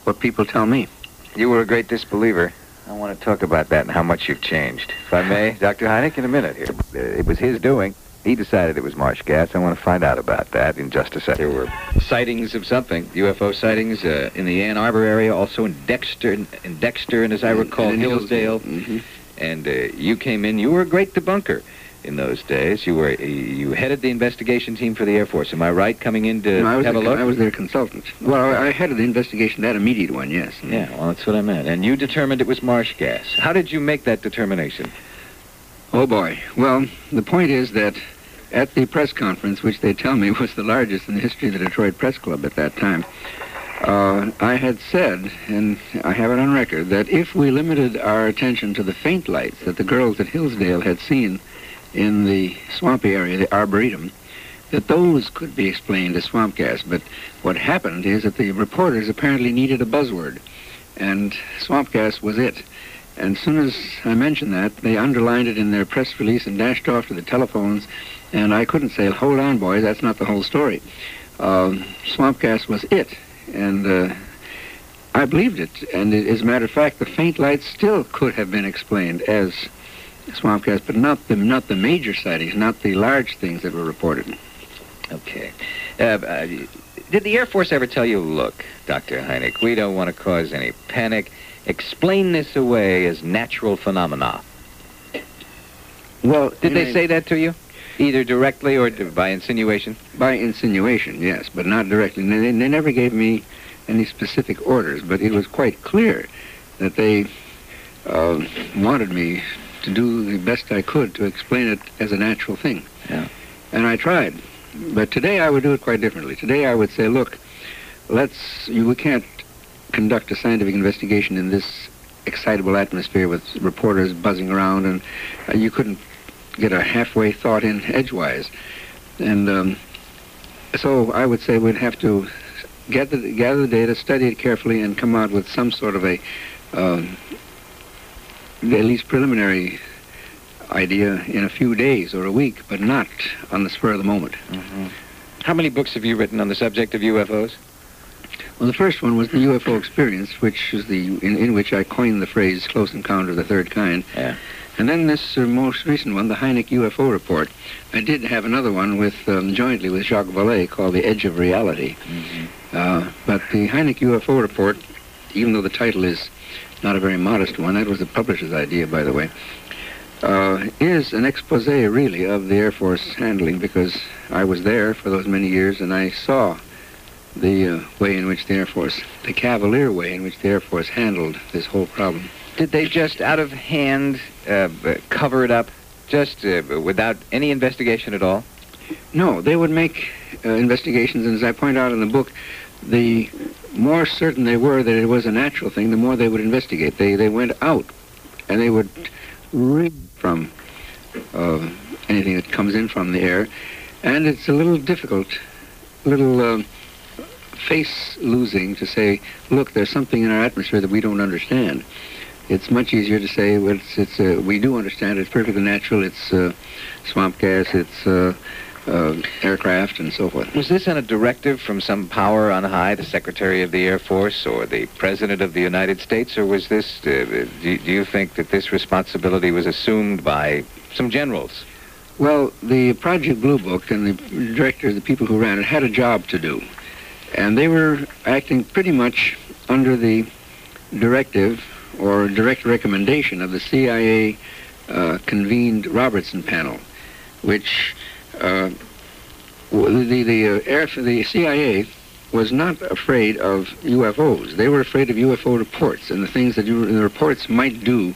what people tell me. You were a great disbeliever. I want to talk about that and how much you've changed. If I may, Dr. Hynek, in a minute here. Uh, It was his doing. He decided it was marsh gas. I want to find out about that in just a second. There were sightings of something, UFO sightings uh, in the Ann Arbor area, also in Dexter, in Dexter, and as I recall, And in Hillsdale. Mhm. And uh, you came in. You were a great debunker in those days. You were you headed the investigation team for the Air Force. Am I right? Coming in to No, I was have a look. I was their consultant. Well, I, I headed the investigation, that immediate one, yes. Yeah, well, that's what I meant. And you determined it was marsh gas. How did you make that determination? Oh boy. Well, the point is that at the press conference, which they tell me was the largest in the history of the Detroit Press Club at that time, uh, I had said, and I have it on record, that if we limited our attention to the faint lights that the girls at Hillsdale had seen in the swampy area, the Arboretum, that those could be explained as swamp gas. But what happened is that the reporters apparently needed a buzzword, and swamp gas was it. And as soon as I mentioned that, they underlined it in their press release and dashed off to the telephones. And I couldn't say, hold on, boys, that's not the whole story. Um, swamp gas was it. And uh, I believed it. And as a matter of fact, the faint lights still could have been explained as swamp gas, but not the, not the major sightings, not the large things that were reported. Okay. Uh, uh, did the Air Force ever tell you, look, Dr. Hynek, we don't want to cause any panic. Explain this away as natural phenomena. Well, Did they say that to you? Either directly or by insinuation? By insinuation, yes, but not directly. They, they never gave me any specific orders, but it was quite clear that they uh, wanted me to do the best I could to explain it as a natural thing. Yeah. And I tried. But today I would do it quite differently. Today I would say, look, let's, you, we can't conduct a scientific investigation in this excitable atmosphere with reporters buzzing around, and uh, you couldn't get a halfway thought in edgewise. And um, so I would say we'd have to gather, gather the data, study it carefully, and come out with some sort of a, um, at least preliminary idea in a few days or a week, but not on the spur of the moment. How many books have you written on the subject of UFOs? Well, the first one was the UFO experience, which is the in, in which I coined the phrase "close encounter of the third kind." Yeah. And then this uh, most recent one, the Hynek UFO report. I did have another one with um, jointly with Jacques Vallée called "The Edge of Reality." Uh, but the Hynek UFO report, even though the title is not a very modest one, that was the publisher's idea, by the way, uh, is an expose really of the Air Force handling because I was there for those many years and I saw the uh, way in which the Air Force, the cavalier way in which the Air Force handled this whole problem. Did they just out of hand uh, cover it up, just uh, without any investigation at all? No, they would make uh, investigations, and as I point out in the book, the more certain they were that it was a natural thing, the more they would investigate. They they went out and they would read from uh, anything that comes in from the air, and it's a little difficult, a little uh, face losing to say, look, there's something in our atmosphere that we don't understand. It's much easier to say, well, it's, it's uh, we do understand. It's perfectly natural. It's uh, swamp gas. It's uh, aircraft and so forth. Was this on a directive from some power on high, the Secretary of the Air Force or the President of the United States, or was this, uh, do, do you think that this responsibility was assumed by some generals? Well, the Project Blue Book and the director, the people who ran it, had a job to do. And they were acting pretty much under the directive or direct recommendation of the CIA uh, convened Robertson panel, which uh, the the uh, air the CIA was not afraid of UFOs. They were afraid of UFO reports and the things that you, the reports might do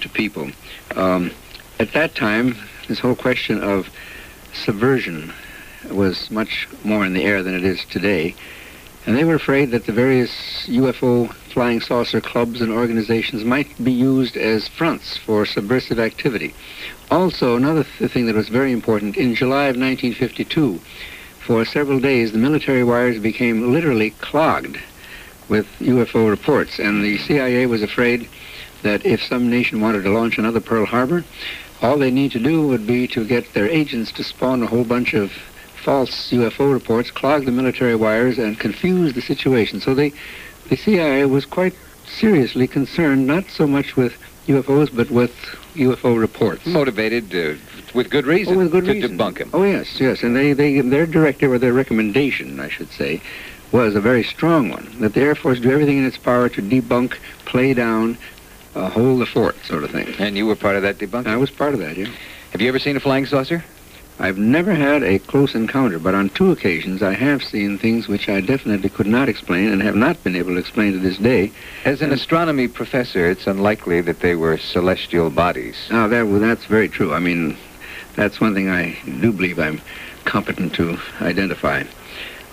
to people. Um, at that time, this whole question of subversion was much more in the air than it is today. And they were afraid that the various UFO flying saucer clubs and organizations might be used as fronts for subversive activity. Also, another th- thing that was very important, in July of 1952, for several days, the military wires became literally clogged with UFO reports, and the CIA was afraid that if some nation wanted to launch another Pearl Harbor, all they need to do would be to get their agents to spawn a whole bunch of false UFO reports, clog the military wires, and confuse the situation. So they, the CIA was quite seriously concerned, not so much with UFOs, but with UFO reports. Motivated uh, with good reason Oh, with good to reason. debunk him. Oh yes, yes, and they, they their directive or their recommendation, I should say, was a very strong one. That the Air Force do everything in its power to debunk, play down, uh, hold the fort, sort of thing. And you were part of that debunking? I was part of that, yeah. Have you ever seen a flying saucer? I've never had a close encounter, but on two occasions I have seen things which I definitely could not explain and have not been able to explain to this day. As an astronomy professor, it's unlikely that they were celestial bodies. Now that well, that's very true. I mean, that's one thing I do believe I'm competent to identify.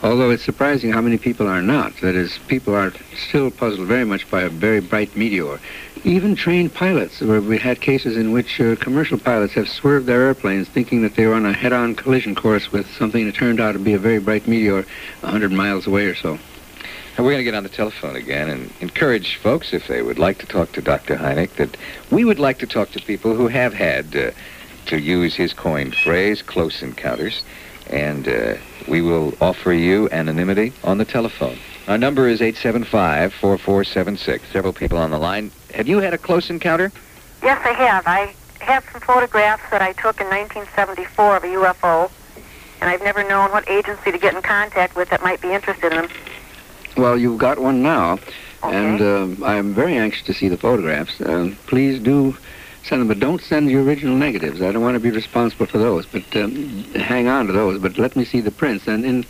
Although it's surprising how many people are not. That is, people are still puzzled very much by a very bright meteor. Even trained pilots, where we had cases in which uh, commercial pilots have swerved their airplanes thinking that they were on a head-on collision course with something that turned out to be a very bright meteor 100 miles away or so. And we're going to get on the telephone again and encourage folks, if they would like to talk to Dr. Hynek, that we would like to talk to people who have had, uh, to use his coined phrase, close encounters. And uh, we will offer you anonymity on the telephone. Our number is 875-4476. Several people on the line. Have you had a close encounter? Yes, I have. I have some photographs that I took in 1974 of a UFO, and I've never known what agency to get in contact with that might be interested in them. Well, you've got one now, Okay. and um I'm very anxious to see the photographs. Uh, please do send them, but don't send the original negatives. I don't want to be responsible for those, but um, hang on to those. But let me see the prints, and in,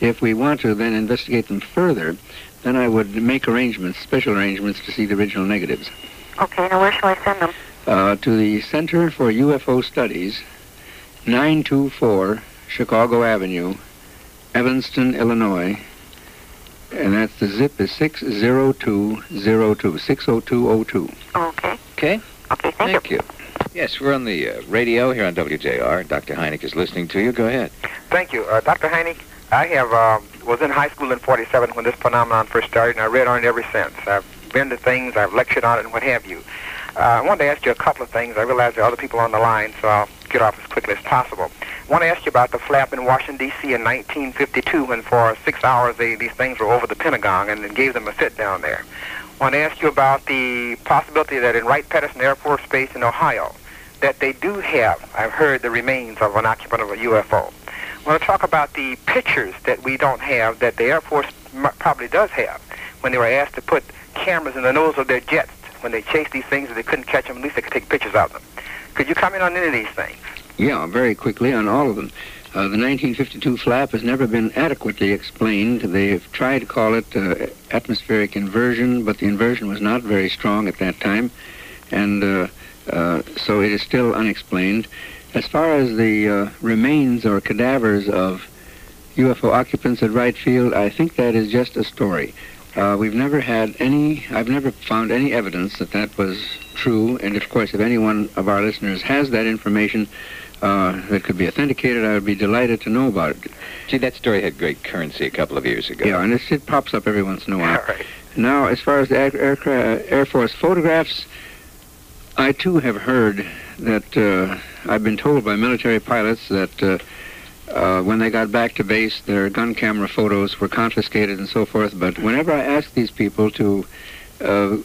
if we want to then investigate them further, then I would make arrangements, special arrangements, to see the original negatives. Okay, now where shall I send them? Uh, to the Center for UFO Studies, 924 Chicago Avenue, Evanston, Illinois. And that's the zip is 60202, 60202. Okay. Okay. Okay, thank, you. Thank you. Yes, we're on the uh, radio here on WJR. Dr. Hynek is listening to you. Go ahead. Thank you. Uh, Dr. Hynek, I have uh, was in high school in 47 when this phenomenon first started, and I read on it ever since. I've been to things, I've lectured on it, and what have you. Uh, I wanted to ask you a couple of things. I realize there are other people on the line, so I'll get off as quickly as possible. I want to ask you about the flap in Washington, D.C. in 1952 when for six hours they, these things were over the Pentagon and it gave them a fit down there. I want to ask you about the possibility that in Wright-Patterson Air Force Base in Ohio, that they do have, I've heard, the remains of an occupant of a UFO. Want to talk about the pictures that we don't have that the Air Force probably does have when they were asked to put cameras in the nose of their jets when they chased these things and they couldn't catch them, at least they could take pictures of them. Could you comment on any of these things? Yeah, very quickly on all of them. Uh, the 1952 flap has never been adequately explained. They've tried to call it uh, atmospheric inversion, but the inversion was not very strong at that time, and uh, uh, so it is still unexplained. As far as the uh, remains or cadavers of UFO occupants at Wright Field, I think that is just a story. Uh, we've never had any, I've never found any evidence that that was true. And of course, if any one of our listeners has that information uh, that could be authenticated, I would be delighted to know about it. See, that story had great currency a couple of years ago. Yeah, and it's, it pops up every once in a while. All right. Now, as far as the Air, Air, Air Force photographs, I too have heard that uh, I've been told by military pilots that uh, uh, when they got back to base, their gun camera photos were confiscated and so forth. But whenever I ask these people to uh,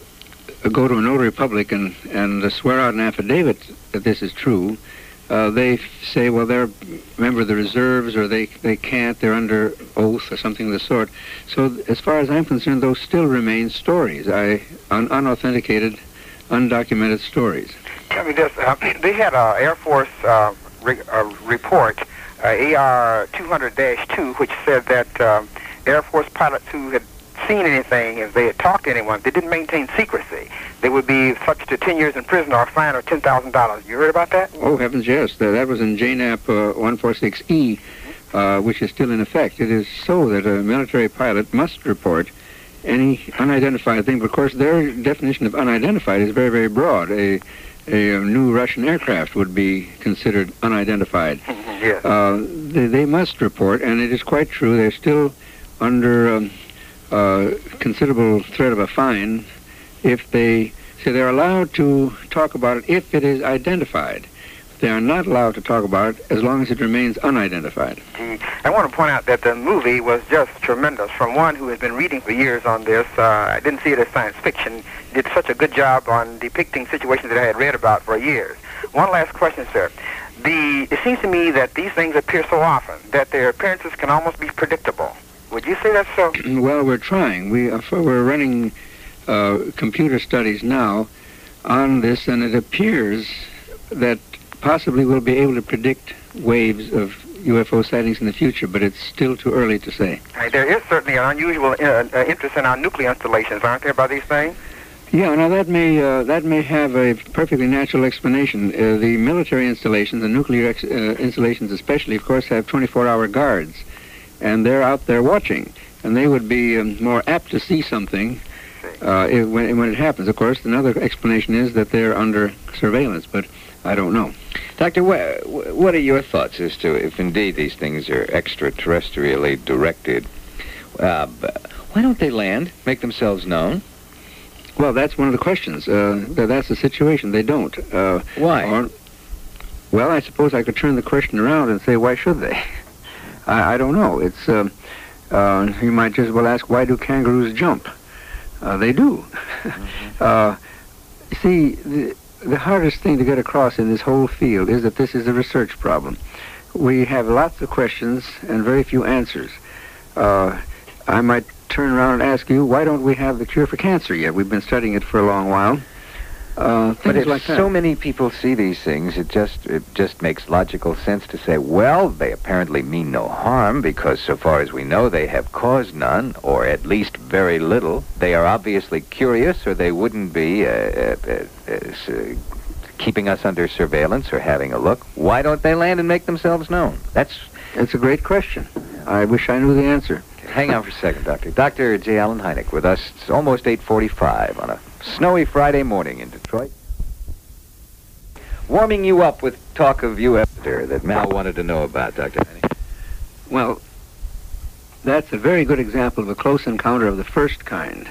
go to a notary public and, and swear out an affidavit that this is true, uh, they say, well, they're a member of the reserves or they, they can't, they're under oath or something of the sort. So as far as I'm concerned, those still remain stories, I, un- unauthenticated, undocumented stories. Tell me this. Uh, they had an Air Force uh, re- uh, report, uh, AR 200-2, which said that um, Air Force pilots who had seen anything, if they had talked to anyone, they didn't maintain secrecy. They would be subject to 10 years in prison or a fine of $10,000. You heard about that? Oh, heavens, yes. That, was in JANAP uh, 146E, uh, which is still in effect. It is so that a military pilot must report any unidentified thing. But of course, their definition of unidentified is very, very broad. A, a, new Russian aircraft would be considered unidentified. yes. Uh, they, they must report, and it is quite true. They're still under um, uh, considerable threat of a fine if they say they're allowed to talk about it if it is identified. They are not allowed to talk about it as long as it remains unidentified. I want to point out that the movie was just tremendous. From one who has been reading for years on this, uh, I didn't see it as science fiction. Did such a good job on depicting situations that I had read about for years. One last question, sir. The it seems to me that these things appear so often that their appearances can almost be predictable. Would you say that's so? well, we're trying. We uh, we're running uh, computer studies now on this, and it appears that possibly we'll be able to predict waves of UFO sightings in the future, but it's still too early to say. There is certainly an unusual uh, uh, interest in our nuclear installations, aren't there, by these things? Yeah, now that may uh, that may have a perfectly natural explanation. Uh, the military installations, the nuclear ex- uh, installations especially, of course, have 24-hour guards, and they're out there watching, and they would be um, more apt to see something uh, if, when, when it happens. Of course, another explanation is that they're under surveillance, but I don't know. Doctor, wh- wh- what are your thoughts as to if indeed these things are extraterrestrially directed? Uh, why don't they land, make themselves known? Well, that's one of the questions. Uh, that's the situation. They don't. Uh, Why? or- well, I suppose I could turn the question around and say, why should they? I, I don't know. It's um, uh, you might just well ask, why do kangaroos jump? Uh, they do. uh, see, the, the hardest thing to get across in this whole field is that this is a research problem. We have lots of questions and very few answers. Uh, I might turn around and ask you, why don't we have the cure for cancer yet? We've been studying it for a long while. Uh, But if like so many people see these things, it just it just makes logical sense to say, well, they apparently mean no harm because, so far as we know, they have caused none, or at least very little. They are obviously curious, or they wouldn't be uh, uh, uh, uh, keeping us under surveillance or having a look. Why don't they land and make themselves known? That's It's a great question. I wish I knew the answer. Hang on for a second, Doctor. Dr. J. Allen Hynek with us. It's almost 8.45 on a snowy Friday morning in Detroit. Warming you up with talk of UFO that Mal wanted to know about, Dr. Hynek. Well, that's a very good example of a close encounter of the first kind.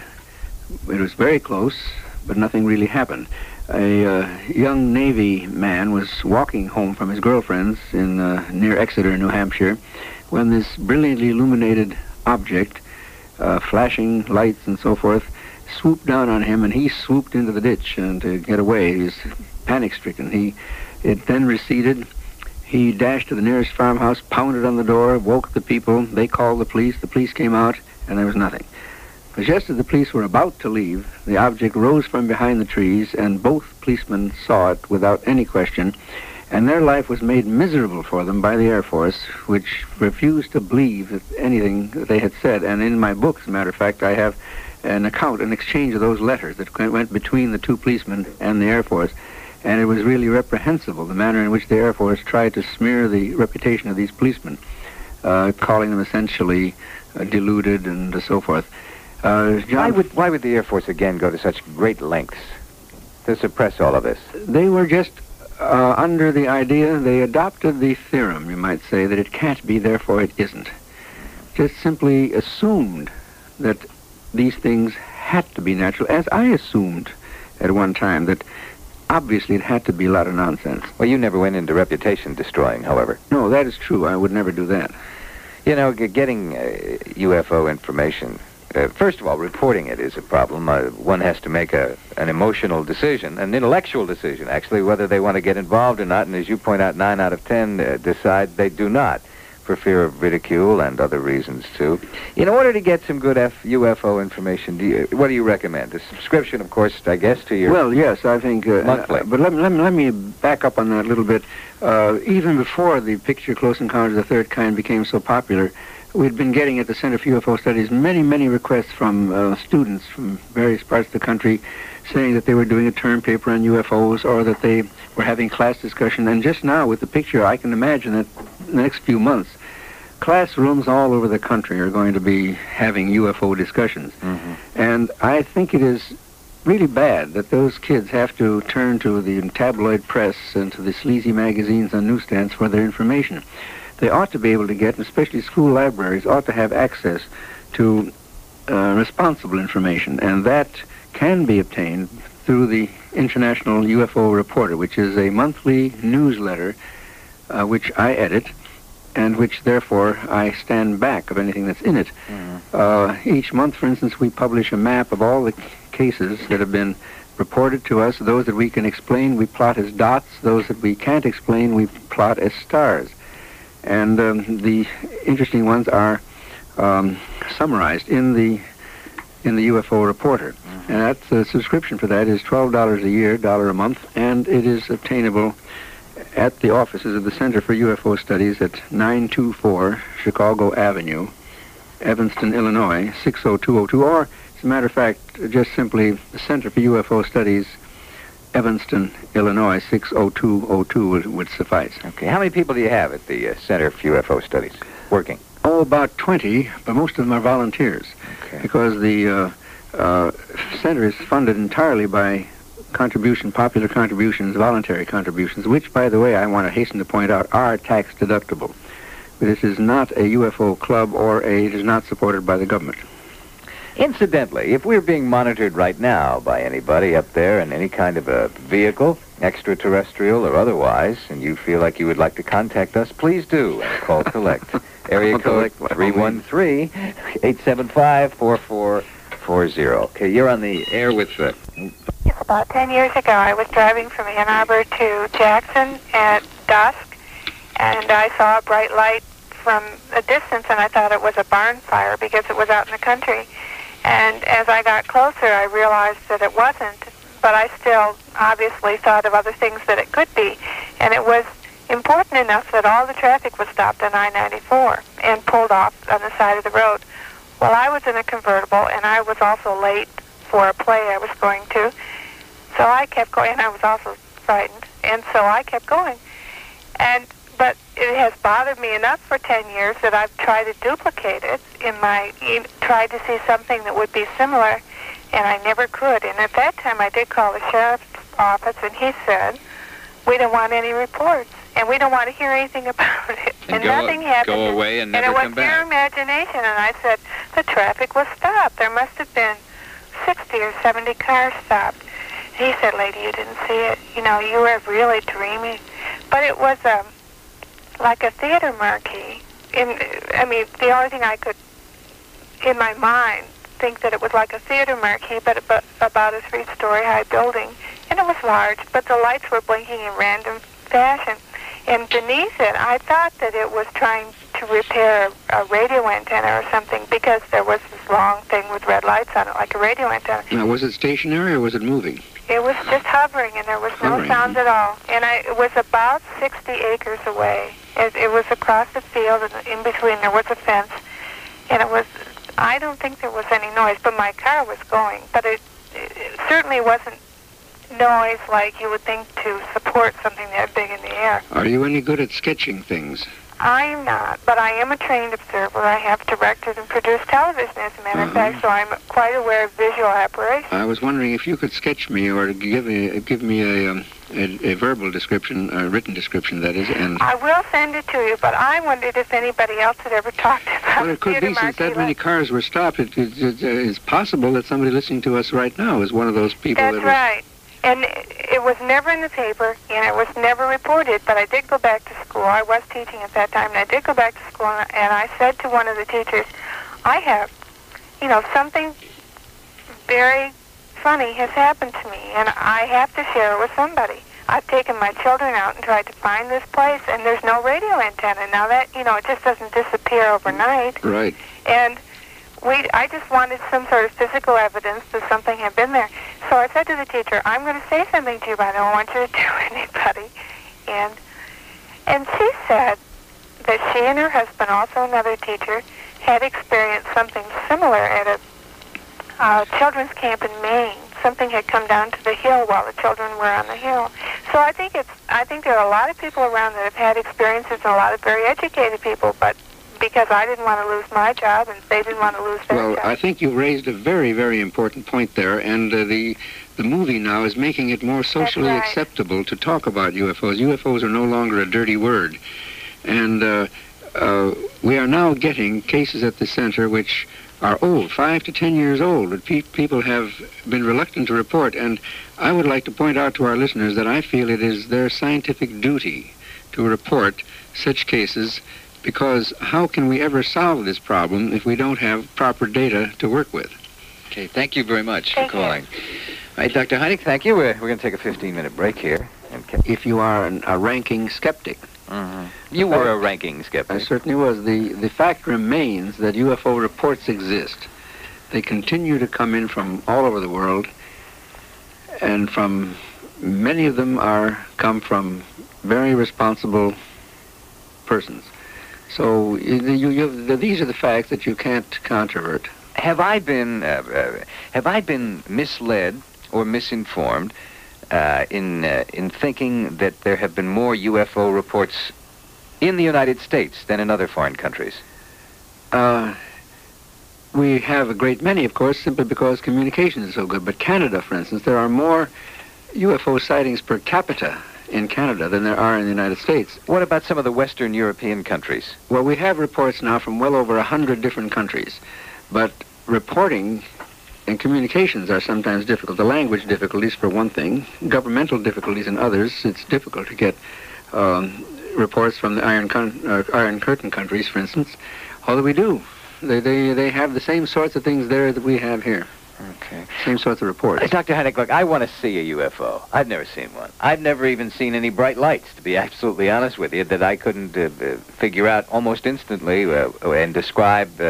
It was very close, but nothing really happened. A uh, young Navy man was walking home from his girlfriend's in uh, near Exeter, New Hampshire, when this brilliantly illuminated object, uh, flashing lights and so forth, swooped down on him, and he swooped into the ditch and to get away. He was panic-stricken. He, it then receded. He dashed to the nearest farmhouse, pounded on the door, woke the people. They called the police. The police came out, and there was nothing. But just as the police were about to leave, the object rose from behind the trees, and both policemen saw it without any question. And their life was made miserable for them by the Air Force, which refused to believe anything they had said. And in my book, as a matter of fact, I have an account, an exchange of those letters that went between the two policemen and the Air Force. And it was really reprehensible, the manner in which the Air Force tried to smear the reputation of these policemen, uh, calling them essentially uh, deluded and so forth. Uh, John, Why would why would the Air Force again go to such great lengths to suppress all of this? they were just uh, under the idea, they adopted the theorem, you might say, that it can't be, therefore it isn't. Just simply assumed that these things had to be natural, as I assumed at one time, that obviously it had to be a lot of nonsense. Well, you never went into reputation destroying, however. No, that is true. I would never do that. You know, getting uh, UFO information. Uh, first of all, reporting it is a problem. Uh, one has to make a an emotional decision, an intellectual decision, actually, whether they want to get involved or not. And as you point out, nine out of ten uh, decide they do not, for fear of ridicule and other reasons too. In order to get some good F- UFO information, do you, what do you recommend? A subscription, of course, I guess, to your. Well, yes, I think. Uh, Monthly. uh, but let, me- let, let me back up on that a little bit. Uh, even before the picture Close Encounters of the Third Kind became so popular, we'd been getting at the Center for UFO Studies many, many requests from uh, students from various parts of the country saying that they were doing a term paper on UFOs or that they were having class discussion. And just now, with the picture, I can imagine that in the next few months, classrooms all over the country are going to be having UFO discussions. Mhm. And I think it is really bad that those kids have to turn to the tabloid press and to the sleazy magazines on newsstands for their information. They ought to be able to get, and especially school libraries, ought to have access to uh, responsible information, and that can be obtained through the International UFO Reporter, which is a monthly newsletter uh, which I edit and which therefore I stand back of anything that's in it. Uh, each month, for instance, we publish a map of all the c- cases that have been reported to us. Those that we can explain, we plot as dots. Those that we can't explain, we plot as stars. And um, the interesting ones are um, summarized in the in the UFO Reporter. And that the subscription for that is twelve dollars a year, dollar a month, and it is obtainable at the offices of the Center for UFO Studies at 924 Chicago Avenue, Evanston, Illinois, 60202, or, as a matter of fact, just simply the Center for UFO Studies, Evanston, Illinois, 60202 would, would suffice. Okay. How many people do you have at the uh, Center for UFO Studies working? Oh, about 20, but most of them are volunteers Okay. because the uh, uh, center is funded entirely by contribution, popular contributions, voluntary contributions, which, by the way, I want to hasten to point out, are tax deductible. This is not a UFO club or a, it is not supported by the government. Incidentally, if we're being monitored right now by anybody up there in any kind of a vehicle, extraterrestrial or otherwise, and you feel like you would like to contact us, please do and call collect. Area code collect, by all means. 313-875-4440. Okay, you're on the air with uh, About 10 years ago, I was driving from Ann Arbor to Jackson at dusk, and I saw a bright light from a distance, and I thought it was a barn fire because it was out in the country. And as I got closer, I realized that it wasn't, but I still obviously thought of other things that it could be. And it was important enough that all the traffic was stopped on I-94 and pulled off on the side of the road. Well, I was in a convertible, and I was also late for a play I was going to. So I kept going, and I was also frightened, and so I kept going. And but it has bothered me enough for 10 years that I've tried to duplicate it in my, tried to see something that would be similar, and I never could. And at that time, I did call the sheriff's office, and he said, we don't want any reports, and we don't want to hear anything about it. And And, go- nothing happened. go away and and never it was come back. pure imagination, and I said, the traffic was stopped. There must have been 60 or 70 cars stopped. He said, lady, you didn't see it. You know, you were really dreaming. But it was um, like a theater marquee. In, I mean, the only thing I could, in my mind, think that it was like a theater marquee, but about, about a three-story high building. And it was large, but the lights were blinking in random fashion. And beneath it, I thought that it was trying to repair a radio antenna or something because there was this long thing with red lights on it, like a radio antenna. Now, was it stationary or was it moving? It was just hovering, and there was no Hovering, sound at all. And I, it was about 60 acres away. It, it was across the field, and in between there was a fence. And it was, I don't think there was any noise, but my car was going. But it, it certainly wasn't noise like you would think to support something that big in the air. Are you any good at sketching things? I'm not, but I am a trained observer. I have directed and produced television, as a matter of fact, so I'm quite aware of visual apparition. I was wondering if you could sketch me or give me give me a um, a, a verbal description, a written description, that is, and. I will send it to you, but I wondered if anybody else had ever talked about it. Well, it could be since that many cars were stopped. It, it, it, it's possible that somebody listening to us right now is one of those people That's that right. And it was never in the paper, and it was never reported, but I did go back to school. I was teaching at that time, and I did go back to school, and I said to one of the teachers, I have, you know, something very funny has happened to me, and I have to share it with somebody. I've taken my children out and tried to find this place, and there's no radio antenna. Now that, you know, it just doesn't disappear overnight. Right. And we, I just wanted some sort of physical evidence that something had been there. So I said to the teacher, I'm going to say something to you, but I don't want you to tell anybody. And, and she said that she and her husband, also another teacher, had experienced something similar at a uh, children's camp in Maine. Something had come down to the hill while the children were on the hill. So I think it's, I think there are a lot of people around that have had experiences, and a lot of very educated people, but because I didn't want to lose my job and they didn't want to lose their Well, job. I think you raised a very, very important point there, and uh, the the movie now is making it more socially right. acceptable to talk about UFOs. UFOs are no longer a dirty word, and uh, uh, we are now getting cases at the center which are old, five to ten years old, that pe- people have been reluctant to report. And I would like to point out to our listeners that I feel it is their scientific duty to report such cases because how can we ever solve this problem if we don't have proper data to work with? Okay, thank you very much Thank for you. calling. All right, Dr. Hynek, thank you. We're, we're going to take a 15-minute break here. And ca- If you are an, a ranking skeptic, mm-hmm. You were a ranking skeptic. I certainly was. The, the fact remains that UFO reports exist. They continue to come in from all over the world, and from many of them are come from very responsible persons. So you, you, these are the facts that you can't controvert. Have I been uh, uh, have I been misled or misinformed uh, in uh, in thinking that there have been more UFO reports in the United States than in other foreign countries? Uh, we have a great many, of course, simply because communication is so good. But Canada, for instance, there are more UFO sightings per capita in Canada than there are in the United States. What about some of the Western European countries? Well, we have reports now from well over a hundred different countries, but reporting and communications are sometimes difficult. The language difficulties, for one thing, governmental difficulties in others. It's difficult to get um, reports from the Iron, Con- uh, Iron Curtain countries, for instance. Although we do, they, they they have the same sorts of things there that we have here. Okay. Same sorts of reports. Uh, Dr. Hynek, look, I want to see a UFO. I've never seen one. I've never even seen any bright lights, to be absolutely honest with you, that I couldn't uh, uh, figure out almost instantly uh, and describe uh,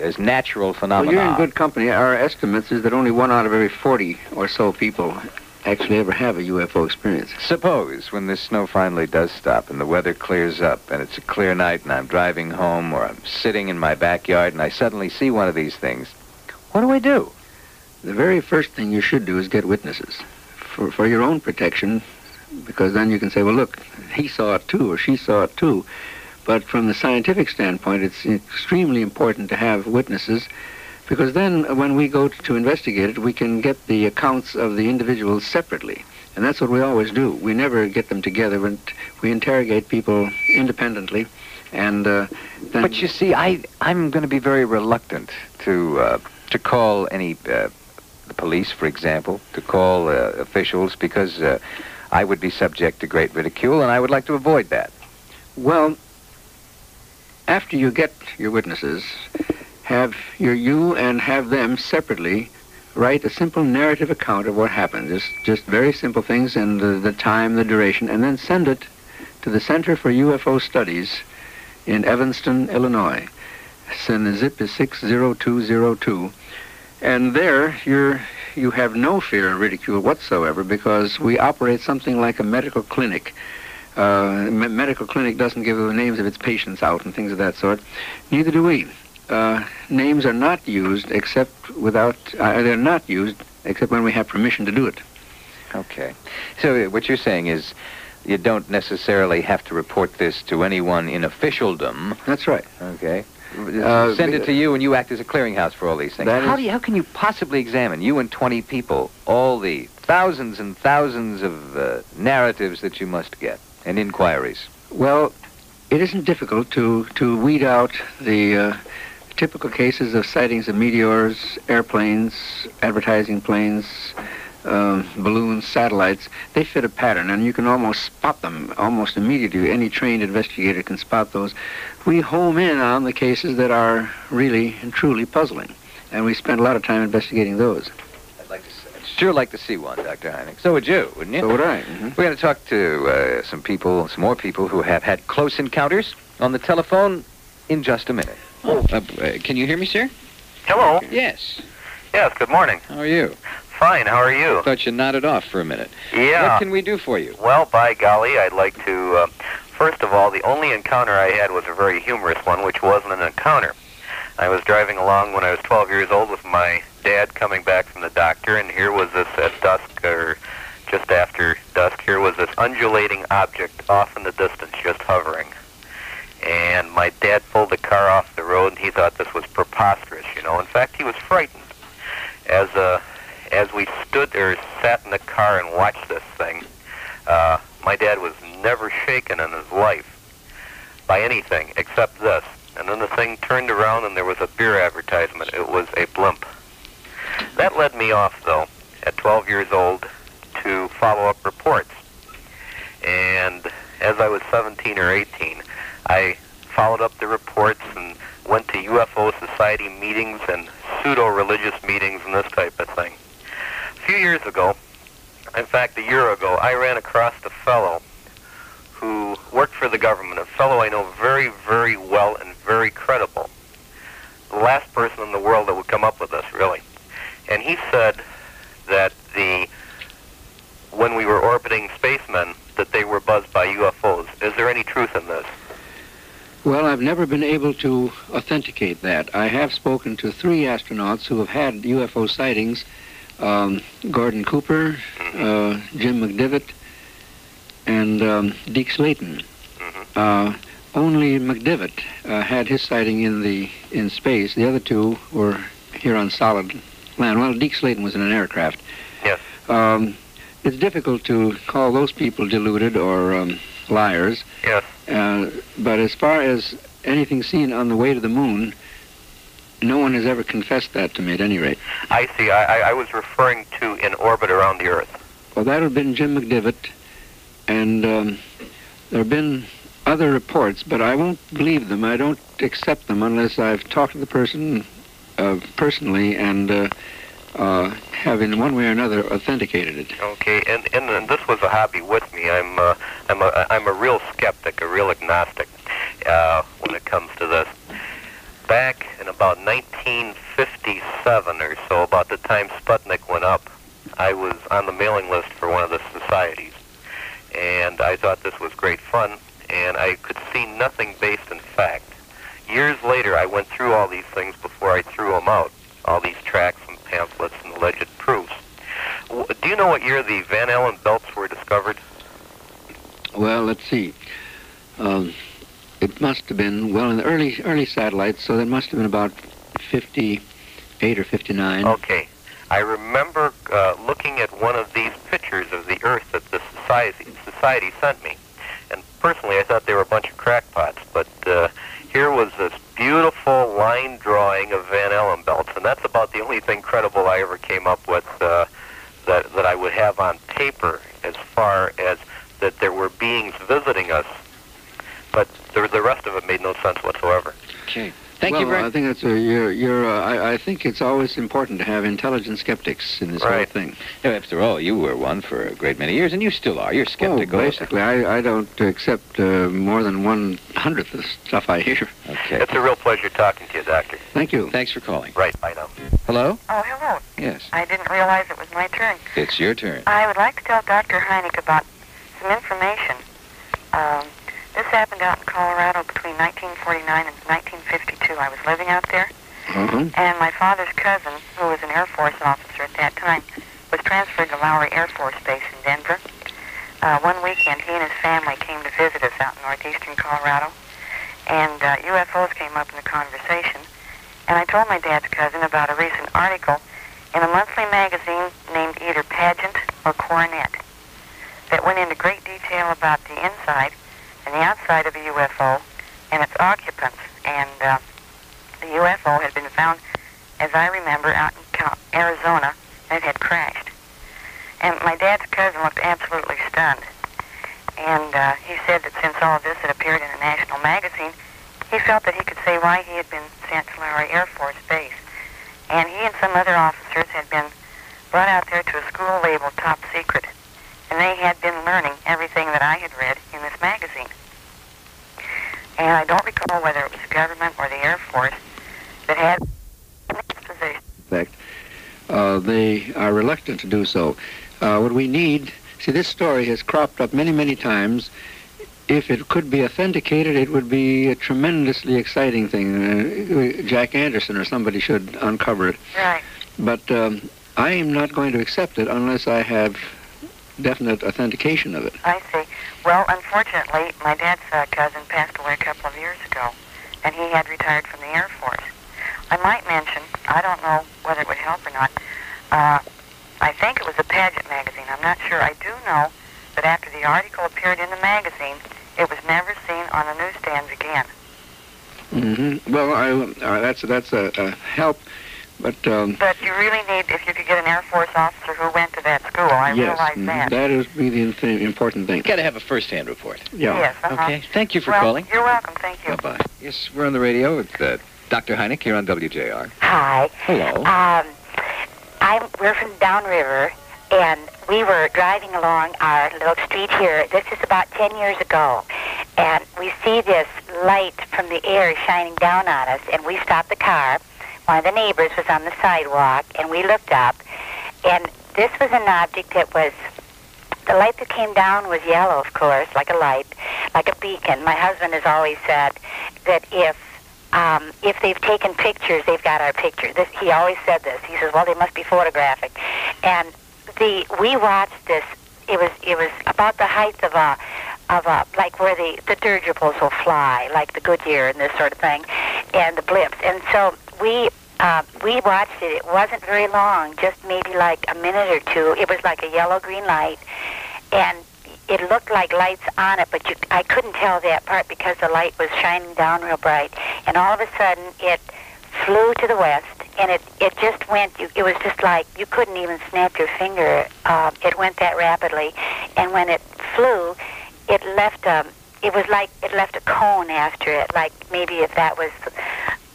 as natural Well, phenomena. you're in good company. Our estimates is that only one out of every 40 or so people actually ever have a UFO experience. Suppose when this snow finally does stop and the weather clears up and it's a clear night and I'm driving home or I'm sitting in my backyard and I suddenly see one of these things. What do I do? The very first thing you should do is get witnesses for, for your own protection, because then you can say, well, look, he saw it too, or she saw it too. But from the scientific standpoint, it's extremely important to have witnesses, because then when we go to investigate it, we can get the accounts of the individuals separately. And that's what we always do. We never get them together. We- We interrogate people independently, and uh. But you see, I I'm going to be very reluctant to uh, to call any uh, the police, for example, to call uh, officials because uh, I would be subject to great ridicule, and I would like to avoid that. Well, after you get your witnesses, have your you and have them separately write a simple narrative account of what happened. Just just very simple things and the, the time, the duration, and then send it to the Center for UFO Studies in Evanston, Illinois. And the zip is 60202. And there you're you have no fear of ridicule whatsoever because we operate something like a medical clinic. Uh, me- medical clinic doesn't give the names of its patients out and things of that sort. Neither do we. Uh, names are not used except without. Uh, they're not used except when we have permission to do it. Okay. So uh, what you're saying is you don't necessarily have to report this to anyone in officialdom. That's right. Okay. Uh, Send it to you, and you act as a clearinghouse for all these things. How is- do you, how can you possibly examine you and 20 people all the thousands and thousands of uh, narratives that you must get and inquiries? Well, it isn't difficult to, to weed out the uh, typical cases of sightings of meteors, airplanes, advertising planes, um, balloons, satellites. They fit a pattern, and you can almost spot them almost immediately. Any trained investigator can spot those. We home in on the cases that are really and truly puzzling, and we spend a lot of time investigating those. I'd like to see, I'd sure like to see one, Dr. Hynek. So would you, wouldn't you? So would I. mhm. We're going to talk to uh, some people, some more people who have had close encounters on the telephone in just a minute. Oh, uh, uh, can you hear me, sir? Hello. Yes. Yes, good morning. How are you? Fine, how are you? Thought you nodded off for a minute. Yeah. What can we do for you? Well, by golly, I'd like to. Uh, first of all, the only encounter I had was a very humorous one, which wasn't an encounter. I was driving along when I was 12 years old with my dad coming back from the doctor, and here was this at dusk, or just after dusk, here was this undulating object off in the distance, just hovering. And my dad pulled the car off the road, and he thought this was preposterous, you know. In fact, he was frightened. As uh, as we stood or sat in the car and watched this thing, uh, my dad was never shaken in his life by anything except this. And then the thing turned around and there was a beer advertisement. It was a blimp. That led me off, though, at 12 years old, to follow up reports. And as I was 17 or 18, I followed up the reports and went to UFO Society meetings and pseudo-religious meetings and this type of thing. Few years ago, in fact, a year ago, I ran across a fellow who worked for the government, a fellow I know very, very well and very credible. The last person in the world that would come up with this, really. And he said that the when we were orbiting spacemen, that they were buzzed by UFOs. Is there any truth in this? Well, I've never been able to authenticate that. I have spoken to three astronauts who have had UFO sightings um, Gordon Cooper, uh, Jim McDivitt, and um, Deke Slayton. Uh, only McDivitt uh, had his sighting in the in space. The other two were here on solid land. Well, Deke Slayton was in an aircraft. Yes. Um, it's difficult to call those people deluded or um, liars. Yes. Uh, but as far as anything seen on the way to the moon, no one has ever confessed that to me at any rate. I see. I, I, was referring to in orbit around the Earth. Well, that would have been Jim McDivitt, and um, there have been other reports, but I won't believe them. I don't accept them unless I've talked to the person uh, personally and uh, uh, have in one way or another authenticated it. Okay, and, and and this was a hobby with me. I'm uh, I'm a I'm a real skeptic, a real agnostic uh, when it comes to this. Back in about 1957 or so, about the time Sputnik went up, I was on the mailing list for one of the societies, and I thought this was great fun, and I could see nothing based in fact. Years later, I went through all these things before I threw them out, all these tracts and pamphlets and alleged proofs. Do you know what year the Van Allen belts were discovered? Well, let's see. Um, it must have been well in the early early satellites, so that must have been about 58 or 59. Okay. I remember uh, looking at one of these pictures of the Earth that the society, society sent me. And personally, I thought they were a bunch of crackpots. But uh, here was this beautiful line drawing of Van Allen belts. And that's about the only thing credible I ever came up with uh, that, that I would have on paper as far as that there were beings visiting us. But the, the rest of it made no sense whatsoever. Okay. Thank well, you very much. I think that's a, you're, you're, uh, I, I think it's always important to have intelligent skeptics in this whole Right. thing. Yeah, After all, you were one for a great many years, and you still are. You're skeptical. Oh, basically, I, I don't accept uh, more than one hundredth of stuff I hear. Okay. It's a real pleasure talking to you, Doctor. Thank you. Thanks for calling. Right, bye now. Hello? Oh, hello. Yes. I didn't realize it was my turn. It's your turn. I would like to tell Dr. Hynek about some information. Um, this happened out in Colorado between 1949 and 1952. I was living out there, Uh-huh. and my father's cousin, who was an Air Force officer at that time, was transferred to Lowry Air Force Base in Denver. uh, one weekend, he and his family came to visit us out in northeastern Colorado, and uh, UFOs came up in the conversation. And I told my dad's cousin about a recent article in a monthly magazine named either Pageant or Coronet that went into great detail about the inside and the outside of a UFO and its occupants. And uh, the UFO had been found, as I remember, out in Arizona, and it had crashed. And my dad's cousin looked absolutely stunned. And uh, he said that since all of this had appeared in a national magazine, he felt that he could say why he had been sent to Lowry Air Force Base. And he and some other officers had been brought out there to a school labeled Top Secret. And they had been learning everything that I had read. And I don't recall whether it was the government or the Air Force that had this position. fact, uh, they are reluctant to do so. Uh, what we need, see, this story has cropped up many, many times. If it could be authenticated, it would be a tremendously exciting thing. Uh, Jack Anderson or somebody should uncover it. Right. But um, I am not going to accept it unless I have definite authentication of it. I see. Well, unfortunately, my dad's uh, cousin passed away a couple of years ago, and he had retired from the Air Force. I might mention, I don't know whether it would help or not, uh, I think it was a pageant magazine. I'm not sure. I do know that after the article appeared in the magazine, it was never seen on the newsstands again. Mm-hmm. Well, I, uh, that's that's a, a help, but um, But you really need, if you could get an Air Force officer who went to that school, I yes, realize mhm, that. that is be the th- important thing. You Got to have a first-hand report. Yeah. Yes, uh-huh. Okay. Thank you for well, calling. You're welcome. Thank you. Bye-bye. Yes, we're on the radio with uh, Dr. Hynek here on WJR. Hi. Hello. Um, I'm we're from Downriver, and we were driving along our little street here. This is about ten years ago, and we see this light from the air shining down on us, and we stop the car. One of the neighbors was on the sidewalk, and we looked up, and this was an object that was. The light that came down was yellow, of course, like a light, like a beacon. My husband has always said that if um, if they've taken pictures, they've got our picture. This, he always said this. He says, "Well, they must be photographic." And the we watched this. It was it was about the height of a of a like where the the dirigibles will fly, like the Goodyear and this sort of thing, and the blips. And so we. Uh, we watched it. It wasn't very long, just maybe like a minute or two. It was like a yellow-green light, and it looked like lights on it, but you, I couldn't tell that part because the light was shining down real bright. And all of a sudden, it flew to the west, and it it just went. It was just like you couldn't even snap your finger. Uh, it went that rapidly, and when it flew, it left a. It was like it left a cone after it, like maybe if that was.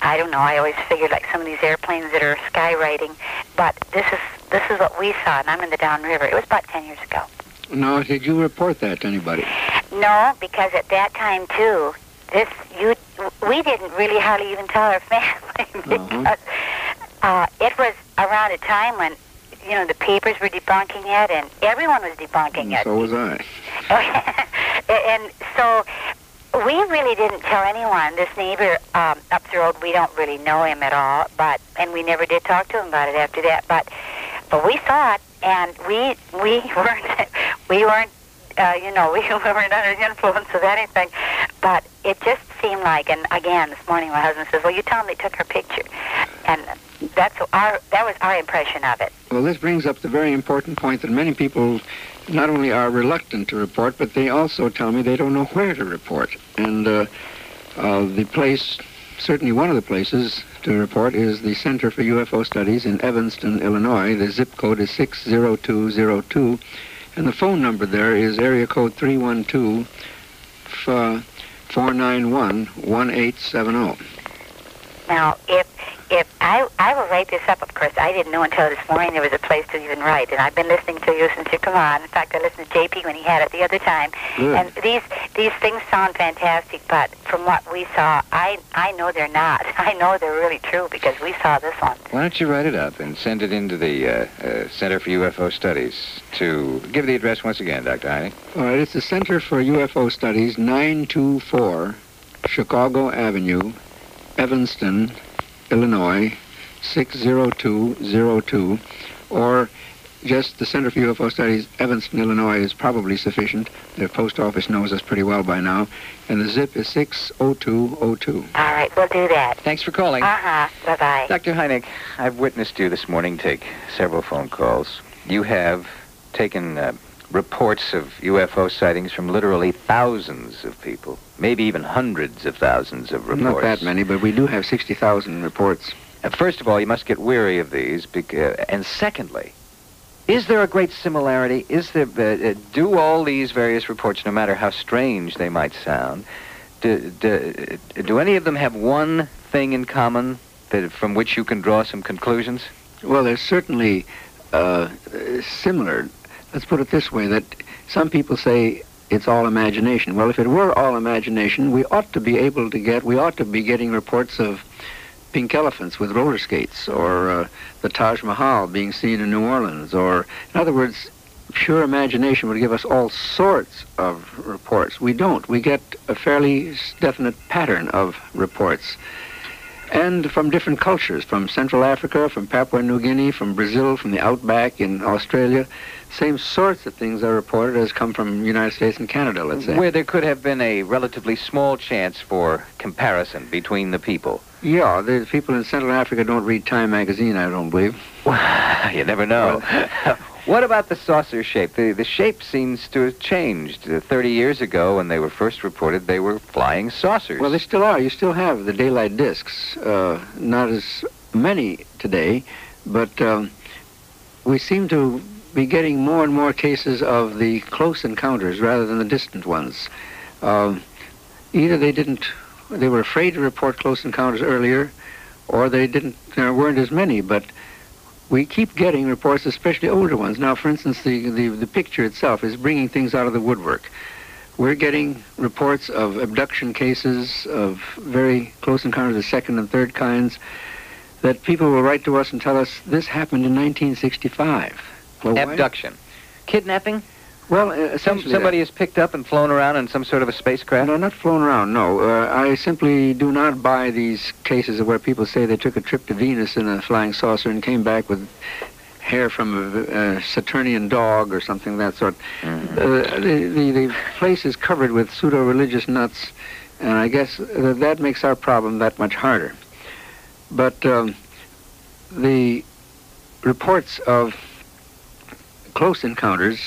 I don't know. I always figured like some of these airplanes that are skywriting, but this is this is what we saw, and I'm in the downriver. It was about ten years ago. Now, did you report that to anybody? No, because at that time too, this you we didn't really hardly even tell our family because uh, it was around a time when you know the papers were debunking it and everyone was debunking it. So was I. and so we really didn't tell anyone. This neighbor um, up the road, we don't really know him at all, but and we never did talk to him about it after that. But but we saw it, and we we weren't we weren't uh, you know we weren't under the influence of anything. But it just seemed like, and again this morning my husband says, "Well, you tell them they took her picture," and that's our that was our impression of it. Well, this brings up the very important point that many people not only are reluctant to report, but they also tell me they don't know where to report. And uh, uh, the place, certainly one of the places to report, is the Center for UFO Studies in Evanston, Illinois. The zip code is 60202, and the phone number there is area code 312 491 1870. Now, if if I I will write this up, of course, I didn't know until this morning there was a place to even write, and I've been listening to you since you come on. In fact, I listened to JP when he had it the other time, Good. and these these things sound fantastic. But from what we saw, I I know they're not. I know they're really true because we saw this one. Why don't you write it up and send it into the uh, uh, Center for UFO Studies to give the address once again, Dr. Hynek. All right, it's the Center for UFO Studies, 924 Chicago Avenue, Evanston, Illinois, 60202. Or just the Center for UFO Studies, Evanston, Illinois, is probably sufficient. The post office knows us pretty well by now. And the zip is 60202. All right, we'll do that. Thanks for calling. Uh-huh. Bye-bye. Dr. Hynek, I've witnessed you this morning take several phone calls. You have taken uh, reports of UFO sightings from literally thousands of people, maybe even hundreds of thousands of reports. Not that many, but we do have 60,000 reports. Uh, first of all, you must get weary of these. Uh, and secondly, is there a great similarity? Is there, uh, uh, do all these various reports, no matter how strange they might sound, do, do, do any of them have one thing in common that, from which you can draw some conclusions? Well, they're certainly uh, similar. Let's put it this way, that some people say it's all imagination. Well, if it were all imagination, we ought to be able to get, we ought to be getting reports of pink elephants with roller skates, or uh, the Taj Mahal being seen in New Orleans, or, in other words, pure imagination would give us all sorts of reports. We don't. We get a fairly definite pattern of reports. And from different cultures, from Central Africa, from Papua New Guinea, from Brazil, from the outback in Australia, same sorts of things are reported as come from the United States and Canada, let's say. Where there could have been a relatively small chance for comparison between the people. Yeah, the people in Central Africa don't read Time magazine, I don't believe. you never know. What about the saucer shape? The, the shape seems to have changed. Uh, 30 years ago, when they were first reported, they were flying saucers. Well, they still are. You still have the daylight discs. Uh, not as many today, but um, we seem to be getting more and more cases of the close encounters rather than the distant ones. Um, either they didn't they were afraid to report close encounters earlier, or they didn't. There weren't as many, but we keep getting reports, especially older ones. Now, for instance, the, the, the picture itself is bringing things out of the woodwork. We're getting reports of abduction cases, of very close encounters of second and third kinds, that people will write to us and tell us this happened in 1965. Well, Abduction. Why? Kidnapping? Well, uh, Some, somebody that. is picked up and flown around in some sort of a spacecraft? No, not flown around, no. Uh, I simply do not buy these cases where people say they took a trip to Venus in a flying saucer and came back with hair from a, a Saturnian dog or something of that sort. Mm-hmm. Uh, the, the, the place is covered with pseudo-religious nuts, and I guess that makes our problem that much harder. But um, the reports of close encounters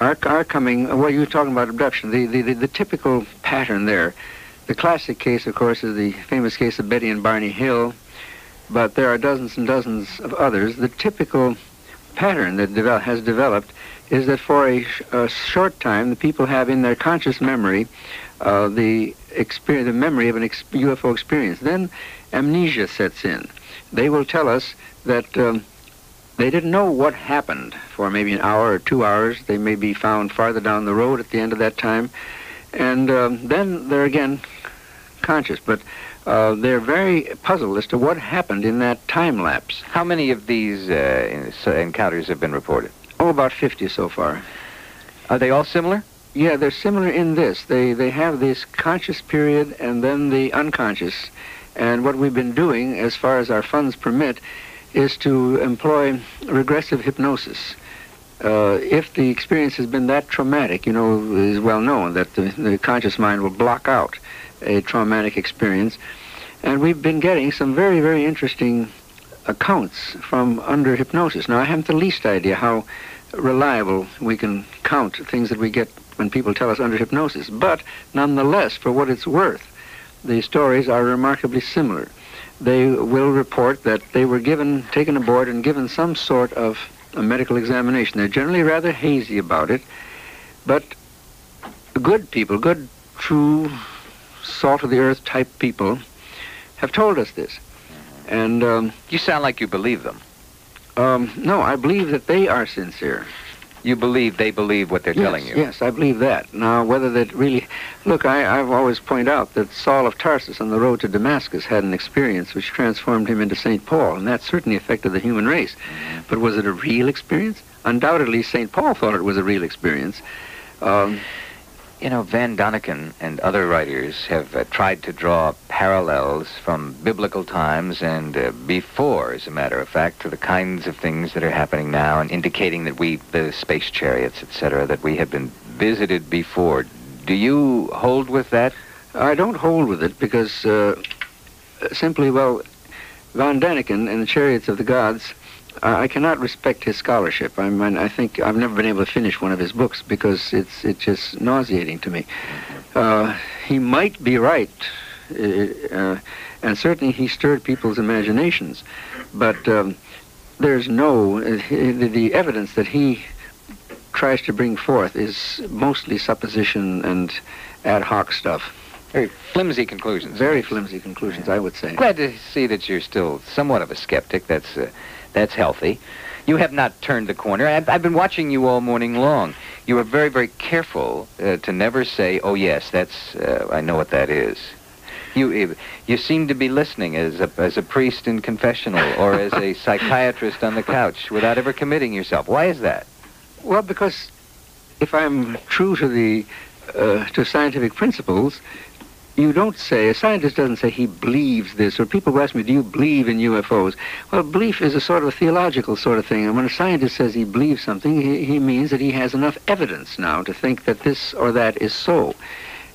are, coming, well, you're talking about abduction, the, the, the, the, typical pattern there. The classic case, of course, is the famous case of Betty and Barney Hill, but there are dozens and dozens of others. The typical pattern that devel- has developed is that for a, sh- a, short time, the people have in their conscious memory uh, the, experience, the memory of an ex- UFO experience. Then amnesia sets in. They will tell us that um, they didn't know what happened for maybe an hour or two hours. They may be found farther down the road at the end of that time. And um, then they're again conscious. But uh, they're very puzzled as to what happened in that time lapse. How many of these uh, encounters have been reported? Oh, about 50 so far. Are they all similar? Yeah, they're similar in this. They, they have this conscious period and then the unconscious. And what we've been doing, as far as our funds permit, is to employ regressive hypnosis. Uh, if the experience has been that traumatic, you know, it is well known that the, the conscious mind will block out a traumatic experience. And we've been getting some very, very interesting accounts from under hypnosis. Now, I haven't the least idea how reliable we can count things that we get when people tell us under hypnosis. But nonetheless, for what it's worth, the stories are remarkably similar they will report that they were given, taken aboard and given some sort of a medical examination. They're generally rather hazy about it, but good people, good, true, salt of the earth type people, have told us this. And um, you sound like you believe them. Um, no, I believe that they are sincere. You believe they believe what they're yes, telling you? Yes, I believe that. Now, whether that really... Look, I, I've always pointed out that Saul of Tarsus on the road to Damascus had an experience which transformed him into St. Paul, and that certainly affected the human race. But was it a real experience? Undoubtedly, St. Paul thought it was a real experience. Um, You know, Van Däniken and other writers have uh, tried to draw parallels from biblical times and uh, before, as a matter of fact, to the kinds of things that are happening now and indicating that we, the space chariots, etc., that we have been visited before. Do you hold with that? I don't hold with it because uh, simply, well, Van Däniken and the Chariots of the Gods, I cannot respect his scholarship. I mean, I think I've never been able to finish one of his books because it's it's just nauseating to me. Uh, he might be right, uh, uh and certainly he stirred people's imaginations, but um, there's no uh, the, evidence that he tries to bring forth is mostly supposition and ad hoc stuff. Very flimsy conclusions. Very flimsy conclusions, I would say. Glad to see that you're still somewhat of a skeptic. That's uh, that's healthy. You have not turned the corner. I've, I've, been watching you all morning long. You are very, very careful uh, to never say, "Oh yes, that's uh, I know what that is." You you seem to be listening as a as a priest in confessional or as a psychiatrist on the couch without ever committing yourself. Why is that? Well, because if I'm true to the uh, to scientific principles, you don't say, a scientist doesn't say he believes this, or people ask me, do you believe in UFOs? Well, belief is a sort of a theological sort of thing, and when a scientist says he believes something, he, he means that he has enough evidence now to think that this or that is so.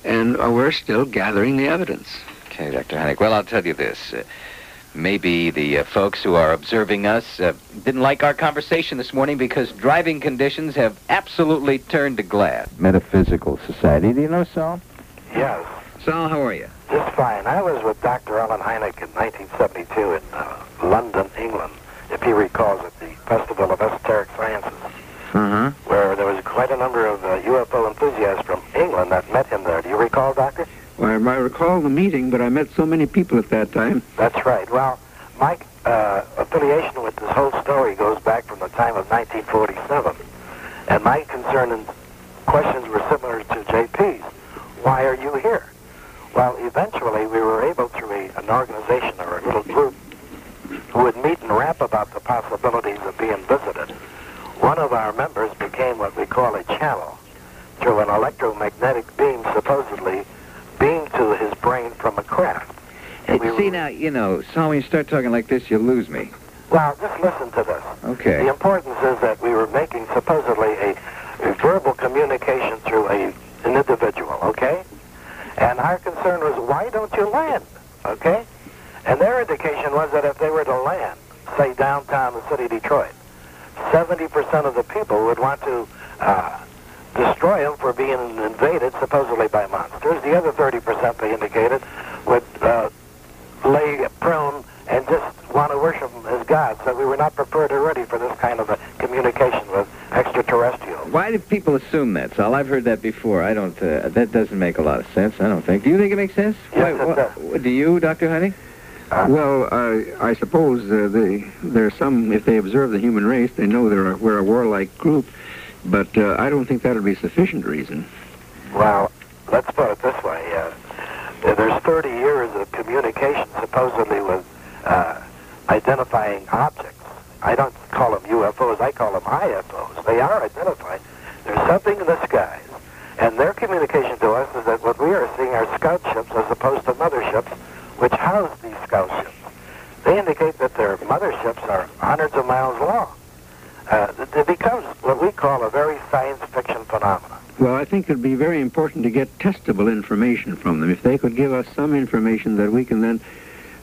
And uh, we're still gathering the evidence. Okay, Dr. Hynek. Well, I'll tell you this. Uh, maybe the uh, folks who are observing us uh, didn't like our conversation this morning because driving conditions have absolutely turned to glass. Metaphysical Society. Do you know Saul? Yes. Sal, how are you? Just fine. I was with Dr. Allen Hynek in 1972 in uh, London, England, if he recalls at the Festival of Esoteric Sciences, uh-huh. where there was quite a number of uh, UFO enthusiasts from England that met him there. Do you recall, Doctor? Well, I recall the meeting, but I met so many people at that time. That's right. Well, my uh, affiliation with this whole story goes back from the time of 1947, and my concern and questions were similar to JP's. Why are you here? Well, eventually we were able through a, an organization or a little group who would meet and rap about the possibilities of being visited. One of our members became what we call a channel through an electromagnetic beam supposedly beamed to his brain from a craft. Hey, we see now, you know, so when you start talking like this, you lose me. Well, just listen to this. Okay. The importance is that we were making supposedly a, a verbal communication through a, an individual, okay? And our concern was, why don't you land? Okay? And their indication was that if they were to land, say downtown the city of Detroit, 70% of the people would want to uh, destroy them for being invaded supposedly by monsters. The other 30% they indicated would uh, lay prone and just want to worship them as gods. So we were not prepared or ready for this kind of a communication with extraterrestrials. Why do people assume that, Sal? I've heard that before. I don't. Uh, that doesn't make a lot of sense. I don't think. Do you think it makes sense? Yes, Why, it does. Do you, Doctor Honey? Uh, well, uh, I suppose uh, they, there are some, if they observe the human race, they know they're a, we're a warlike group, but uh, I don't think that would be sufficient reason. Well, let's put it this way. Uh, there's 30 years of communication supposedly with uh, identifying objects. I don't call them UFOs, I call them IFOs. They are identified. There's something in the skies, and their communication to us is that what we are seeing are scout ships as opposed to motherships, which house these scout ships. They indicate that their motherships are hundreds of miles long. Uh, it becomes what we call a very science fiction phenomenon. Well, I think it'd be very important to get testable information from them. If they could give us some information that we can then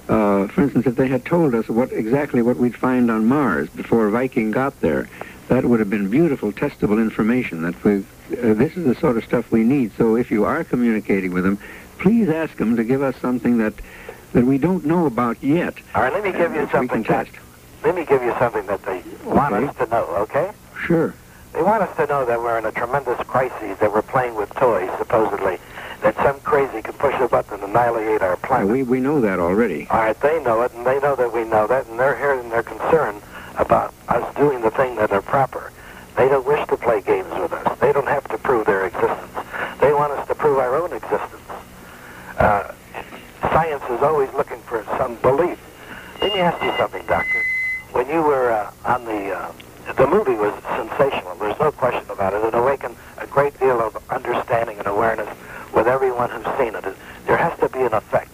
uh, for instance, if they had told us what exactly what we'd find on Mars before Viking got there, that would have been beautiful, testable information. That we, uh, this is the sort of stuff we need. So if you are communicating with them, please ask them to give us something that that we don't know about yet. All right, let me give you we something. can test. Let me give you something that they want Okay. us to know. Okay? Sure. They want us to know that we're in a tremendous crisis, that we're playing with toys, supposedly, that some crazy can push a button and annihilate our planet. we we know that already. All right, they know it, and they know that we know that, and they're here and they're concerned about us doing the thing that are proper. They don't wish to play games with us. They don't have to prove their existence. They want us to prove our own existence. Uh, science is always looking for some belief. Let me ask you something, Doctor. When you were uh, on the, uh, the movie was sensational. There's no question about it. It awakened a great deal of understanding and awareness with everyone who's seen it. There has to be an effect.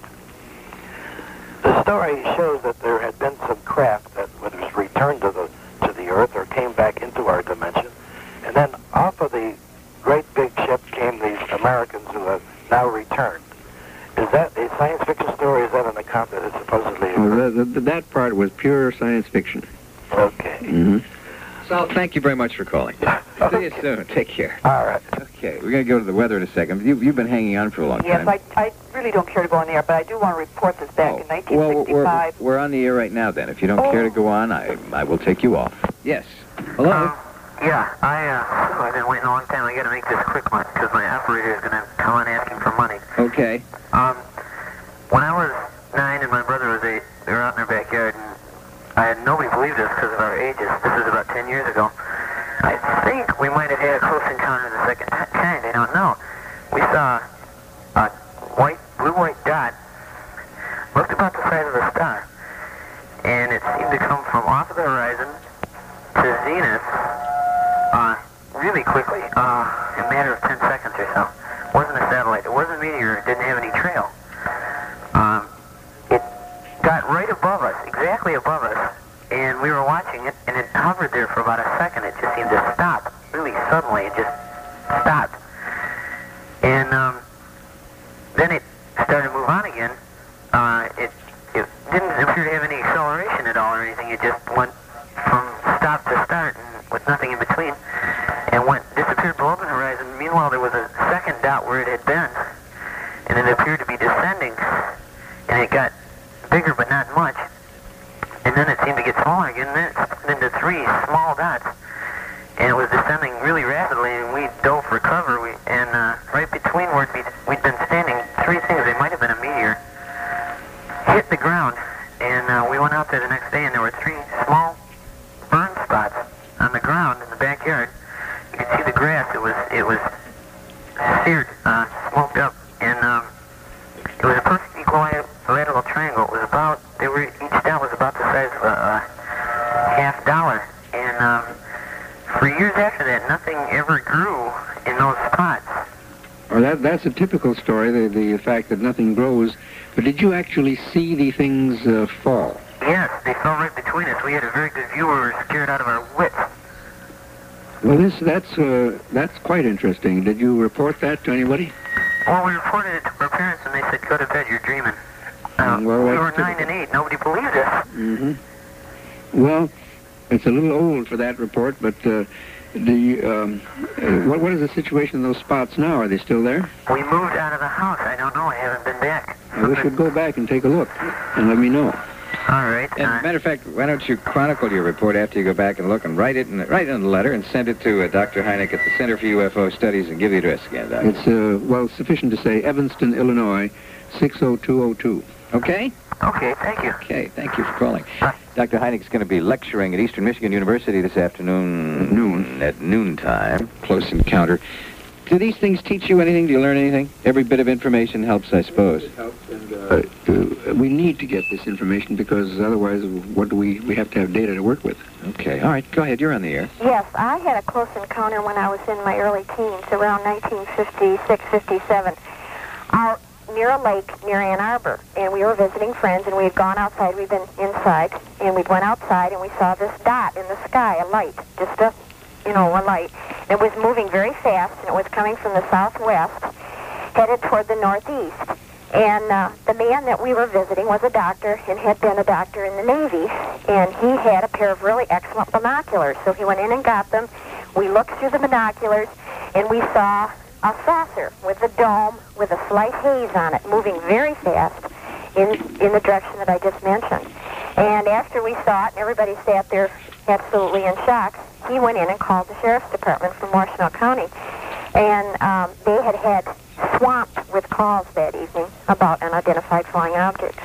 The story shows that there had been some craft that was returned to the to the Earth or came back into our dimension, and then off of the great big ship came these Americans who have now returned. Is that a science fiction story? Is that an account that is supposedly? Well, that, that part was pure science fiction. Okay. Mm-hmm. Sal, thank you very much for calling. See you soon. Take care. All right. Okay, we're going to go to the weather in a second. You, you've been hanging on for a long Yes, time. Yes, I, I really don't care to go on the air, but I do want to report this back in Oh, Well, we're, 1965. we're on the air right now, then. If you don't care to go on, I, I will take you off. Yes. Hello? Um, yeah, I, uh, I've been waiting a long time. I gotta make this quick one, because my operator is gonna come on asking for money. Okay. Um, when I was nine and my brother was eight, we were out in our backyard, and I had nobody believed us because of our ages. This was about 10 years ago. I think we might have had a close encounter of the second kind. I don't know. We saw a white, blue-white dot, looked about the size of a star, and it seemed to come from off of the horizon to zenith uh, really quickly, uh, in a matter of 10 seconds or so. It wasn't a satellite. It wasn't a meteor. It didn't have any trail. Got right above us, exactly above us, and we were watching it, and it hovered there for about a second. It just seemed to stop, really suddenly. It just stopped. And um, then it started to move on again. Uh, it, it didn't appear to have any acceleration at all or anything. It just went from stop to start and with nothing in between and went disappeared below the horizon. Meanwhile, there was a second dot where it had been, and it appeared to be descending, and it got bigger but not much. And then it seemed to get smaller again, then into three small dots. And it was descending really rapidly, and we dove for cover. We, and uh, right between where we'd, we'd been standing, three things, they might have been a meteor, hit the ground. And uh, we went out there the next day, and there were three small burn spots on the ground in the backyard. You could see the grass. It was it was seared, uh, smoked up, and um, it was a perfect equilateral triangle. About they were each dot was about the size of a, a half dollar, and um, for years after that, nothing ever grew in those spots. Well, that, that's a typical story, the, the fact that nothing grows. But did you actually see the things uh, fall? Yes, they fell right between us. We had a very good view. We were scared out of our wits. Well, this that's uh, that's quite interesting. Did you report that to anybody? Well, we reported it to our parents, and they said, "Go to bed. You're dreaming." Uh, well, we that's were nine and eight. Nobody believed us. Mm-hmm. Well, it's a little old for that report, but uh, the um, uh, what what is the situation in those spots now? Are they still there? We moved out of the house. I don't know. I haven't been back. Uh, we should go back and take a look and let me know. All right. And matter of fact, why don't you chronicle your report after you go back and look and write it in, write it in the letter and send it to uh, Dr. Hynek at the Center for UFO Studies and give the address again, Doc. It's uh, well sufficient to say Evanston, Illinois, 60202. Okay? Okay, thank you. Okay, thank you for calling. Dr. Hynek's going to be lecturing at Eastern Michigan University this afternoon. At noon. At noontime. Close encounter. Do these things teach you anything? Do you learn anything? Every bit of information helps, I suppose. Uh, uh, we need to get this information because otherwise, what do we we have to have data to work with. Okay, all right, go ahead. You're on the air. Yes, I had a close encounter when I was in my early teens, around 1956, 57, out near a lake near Ann Arbor. And we were visiting friends, and we had gone outside. We'd been inside, and we went outside, and we saw this dot in the sky, a light, just a, you know, a light. It was moving very fast, and it was coming from the southwest, headed toward the northeast. And uh, the man that we were visiting was a doctor and had been a doctor in the Navy. And he had a pair of really excellent binoculars. So he went in and got them. We looked through the binoculars and we saw a saucer with a dome with a slight haze on it moving very fast in, in the direction that I just mentioned. And after we saw it and everybody sat there absolutely in shock, he went in and called the sheriff's department from Washtenaw County. And um, they had had swamped with calls that evening about unidentified flying objects.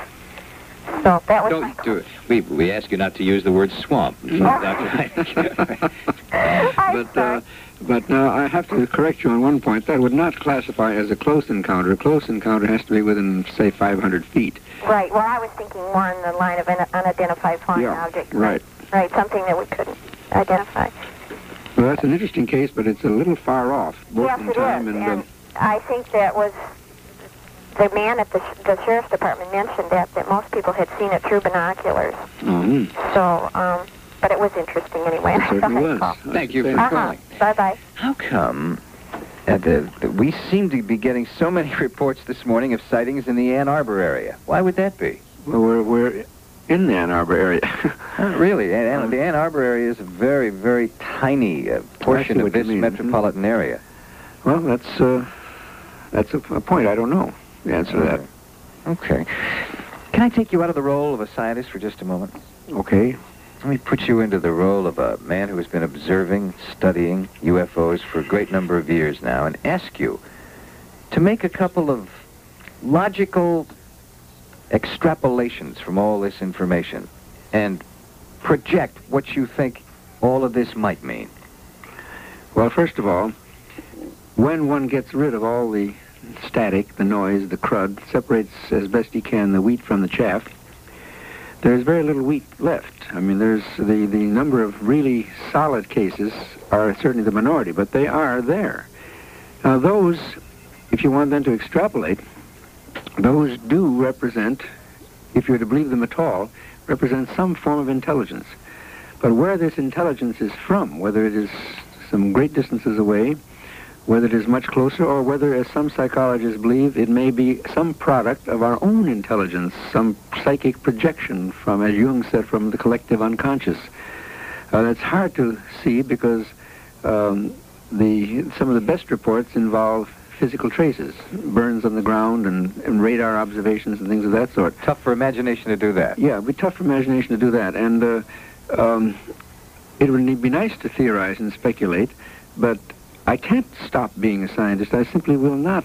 So that was Don't do it. We, we ask you not to use the word swamp. Dr. Hynek. but uh, but now I have to correct you on one point. That would not classify as a close encounter. A close encounter has to be within, say, 500 feet. right. Well, I was thinking more in the line of an unidentified flying Yeah, object. right. Right. Something that we couldn't identify. Well, that's an interesting case, but it's a little far off, both yes, in it is. time and. and um, I think that was the man at the, sh- the sheriff's department mentioned that that most people had seen it through binoculars. oh, hmm. So um, but it was interesting anyway. It certainly was. Thank you for Uh-huh. calling. Bye bye. How come uh, the, the, we seem to be getting so many reports this morning of sightings in the Ann Arbor area? Why would that be? Well, we're, we're in the Ann Arbor area. Not really. Ann, Ann, the Ann Arbor area is a very, very tiny uh, portion of what you this mean. metropolitan area. well, that's uh, that's a, a point. I don't know the answer to that. Okay. Can I take you out of the role of a scientist for just a moment? Okay. Let me put you into the role of a man who has been observing, studying UFOs for a great number of years now and ask you to make a couple of logical extrapolations from all this information and project what you think all of this might mean. Well, first of all, when one gets rid of all the static, the noise, the crud, separates as best he can the wheat from the chaff, there's very little wheat left. I mean, there's the, the number of really solid cases are certainly the minority, but they are there. Now, those, if you want them to extrapolate, those do represent, if you're to believe them at all, represent some form of intelligence. But where this intelligence is from, whether it is some great distances away, whether it is much closer, or whether, as some psychologists believe, it may be some product of our own intelligence, some psychic projection from, as Jung said, from the collective unconscious. Uh, that's hard to see because um, the some of the best reports involve physical traces, burns on the ground and, and radar observations and things of that sort. Tough for imagination to do that. Yeah, it'd be tough for imagination to do that. And uh, um, it would be nice to theorize and speculate, but I can't stop being a scientist. I simply will not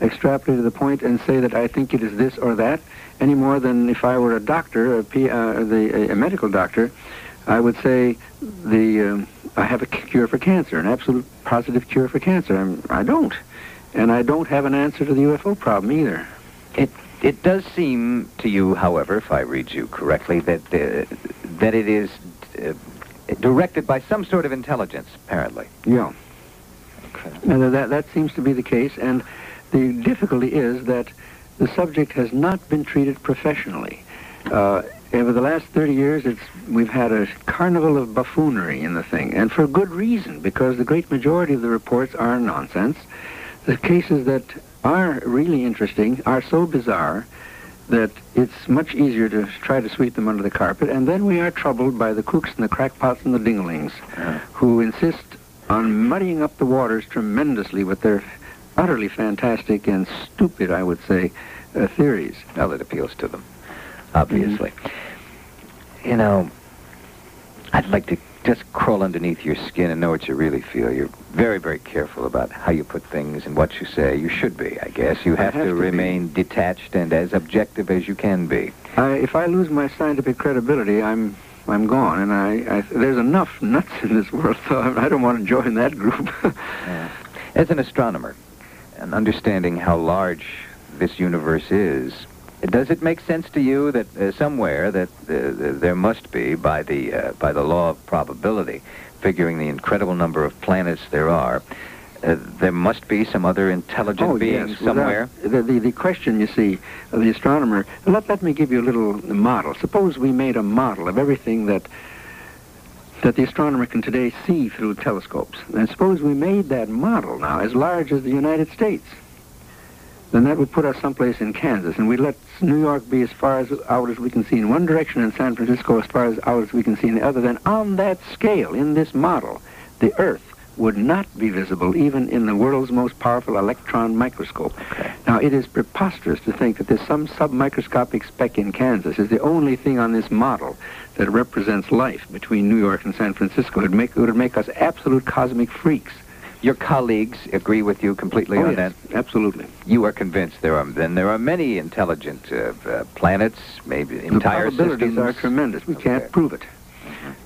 extrapolate to the point and say that I think it is this or that any more than if I were a doctor, a, P, uh, the, a medical doctor, I would say the um, I have a cure for cancer, an absolute positive cure for cancer. I'm, I don't. And I don't have an answer to the UFO problem either. It it does seem to you, however, if I read you correctly, that uh, that it is uh, directed by some sort of intelligence, apparently. Yeah. And that, that seems to be the case. And the difficulty is that the subject has not been treated professionally. Uh, over the last 30 years, it's, we've had a carnival of buffoonery in the thing, and for good reason, because the great majority of the reports are nonsense. The cases that are really interesting are so bizarre that it's much easier to try to sweep them under the carpet, and then we are troubled by the kooks and the crackpots and the dinglings, who insist on muddying up the waters tremendously with their utterly fantastic and stupid, I would say, uh, theories. Well, it appeals to them, obviously. You know, I'd like to just crawl underneath your skin and know what you really feel. You're very, very careful about how you put things and what you say. You should be, I guess. You have, have to, to be. remain detached and as objective as you can be. I, if I lose my scientific credibility, I'm I'm gone, and I, I there's enough nuts in this world, so I, don't want to join that group. As an astronomer, and understanding how large this universe is, does it make sense to you that uh, somewhere that uh, there must be, by the uh, by the law of probability, figuring the incredible number of planets there are, uh, there must be some other intelligent oh, being yes, somewhere? the, the, the question, you see, of the astronomer, let, let me give you a little model. Suppose we made a model of everything that that the astronomer can today see through telescopes. And suppose we made that model now as large as the United States. Then that would put us someplace in Kansas, and we'd let New York be as far as out as we can see in one direction, and San Francisco as far as out as we can see in the other. Then on that scale, in this model, the Earth would not be visible even in the world's most powerful electron microscope. Now, it is preposterous to think that there's some submicroscopic speck in Kansas is the only thing on this model that represents life between New York and San Francisco. It would make, it would make us absolute cosmic freaks. Your colleagues agree with you completely Oh, on yes, that? absolutely. You are convinced there are then there are many intelligent uh, uh, planets, maybe The entire probabilities systems. are tremendous. We can't prove it.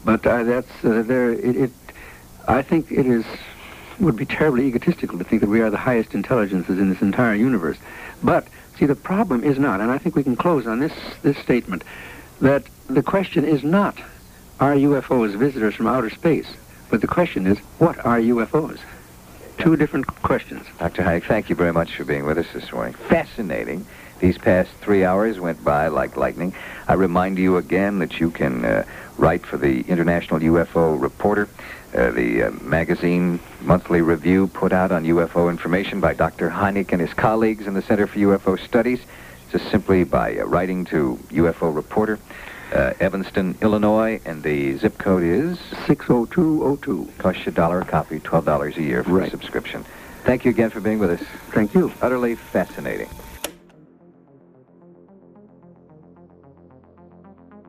But uh, that's uh, there. It, it, I think it is would be terribly egotistical to think that we are the highest intelligences in this entire universe. But see, the problem is not, and I think we can close on this this statement that the question is not are UFOs visitors from outer space, but the question is what are UFOs? Two different questions. Dr. Hynek, thank you very much for being with us this morning. Fascinating. These past three hours went by like lightning. I remind you again that you can uh, write for the International UFO Reporter, uh, the uh, magazine monthly review put out on UFO information by Dr. Hynek and his colleagues in the Center for UFO Studies, just simply by uh, writing to UFO Reporter, uh, Evanston, Illinois, and the zip code is 60202. Costs you a dollar a copy, twelve dollars a year for Right. a subscription. Thank you again for being with us. Thank you. Utterly fascinating.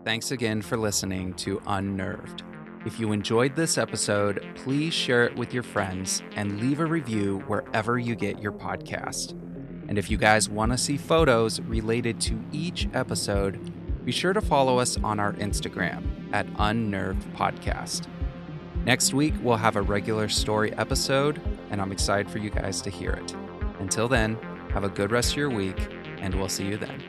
Thanks again for listening to Unnerved. If you enjoyed this episode, please share it with your friends and leave a review wherever you get your podcast. And if you guys want to see photos related to each episode, be sure to follow us on our Instagram at Unnerved Podcast. Next week, we'll have a regular story episode, and I'm excited for you guys to hear it. Until then, have a good rest of your week, and we'll see you then.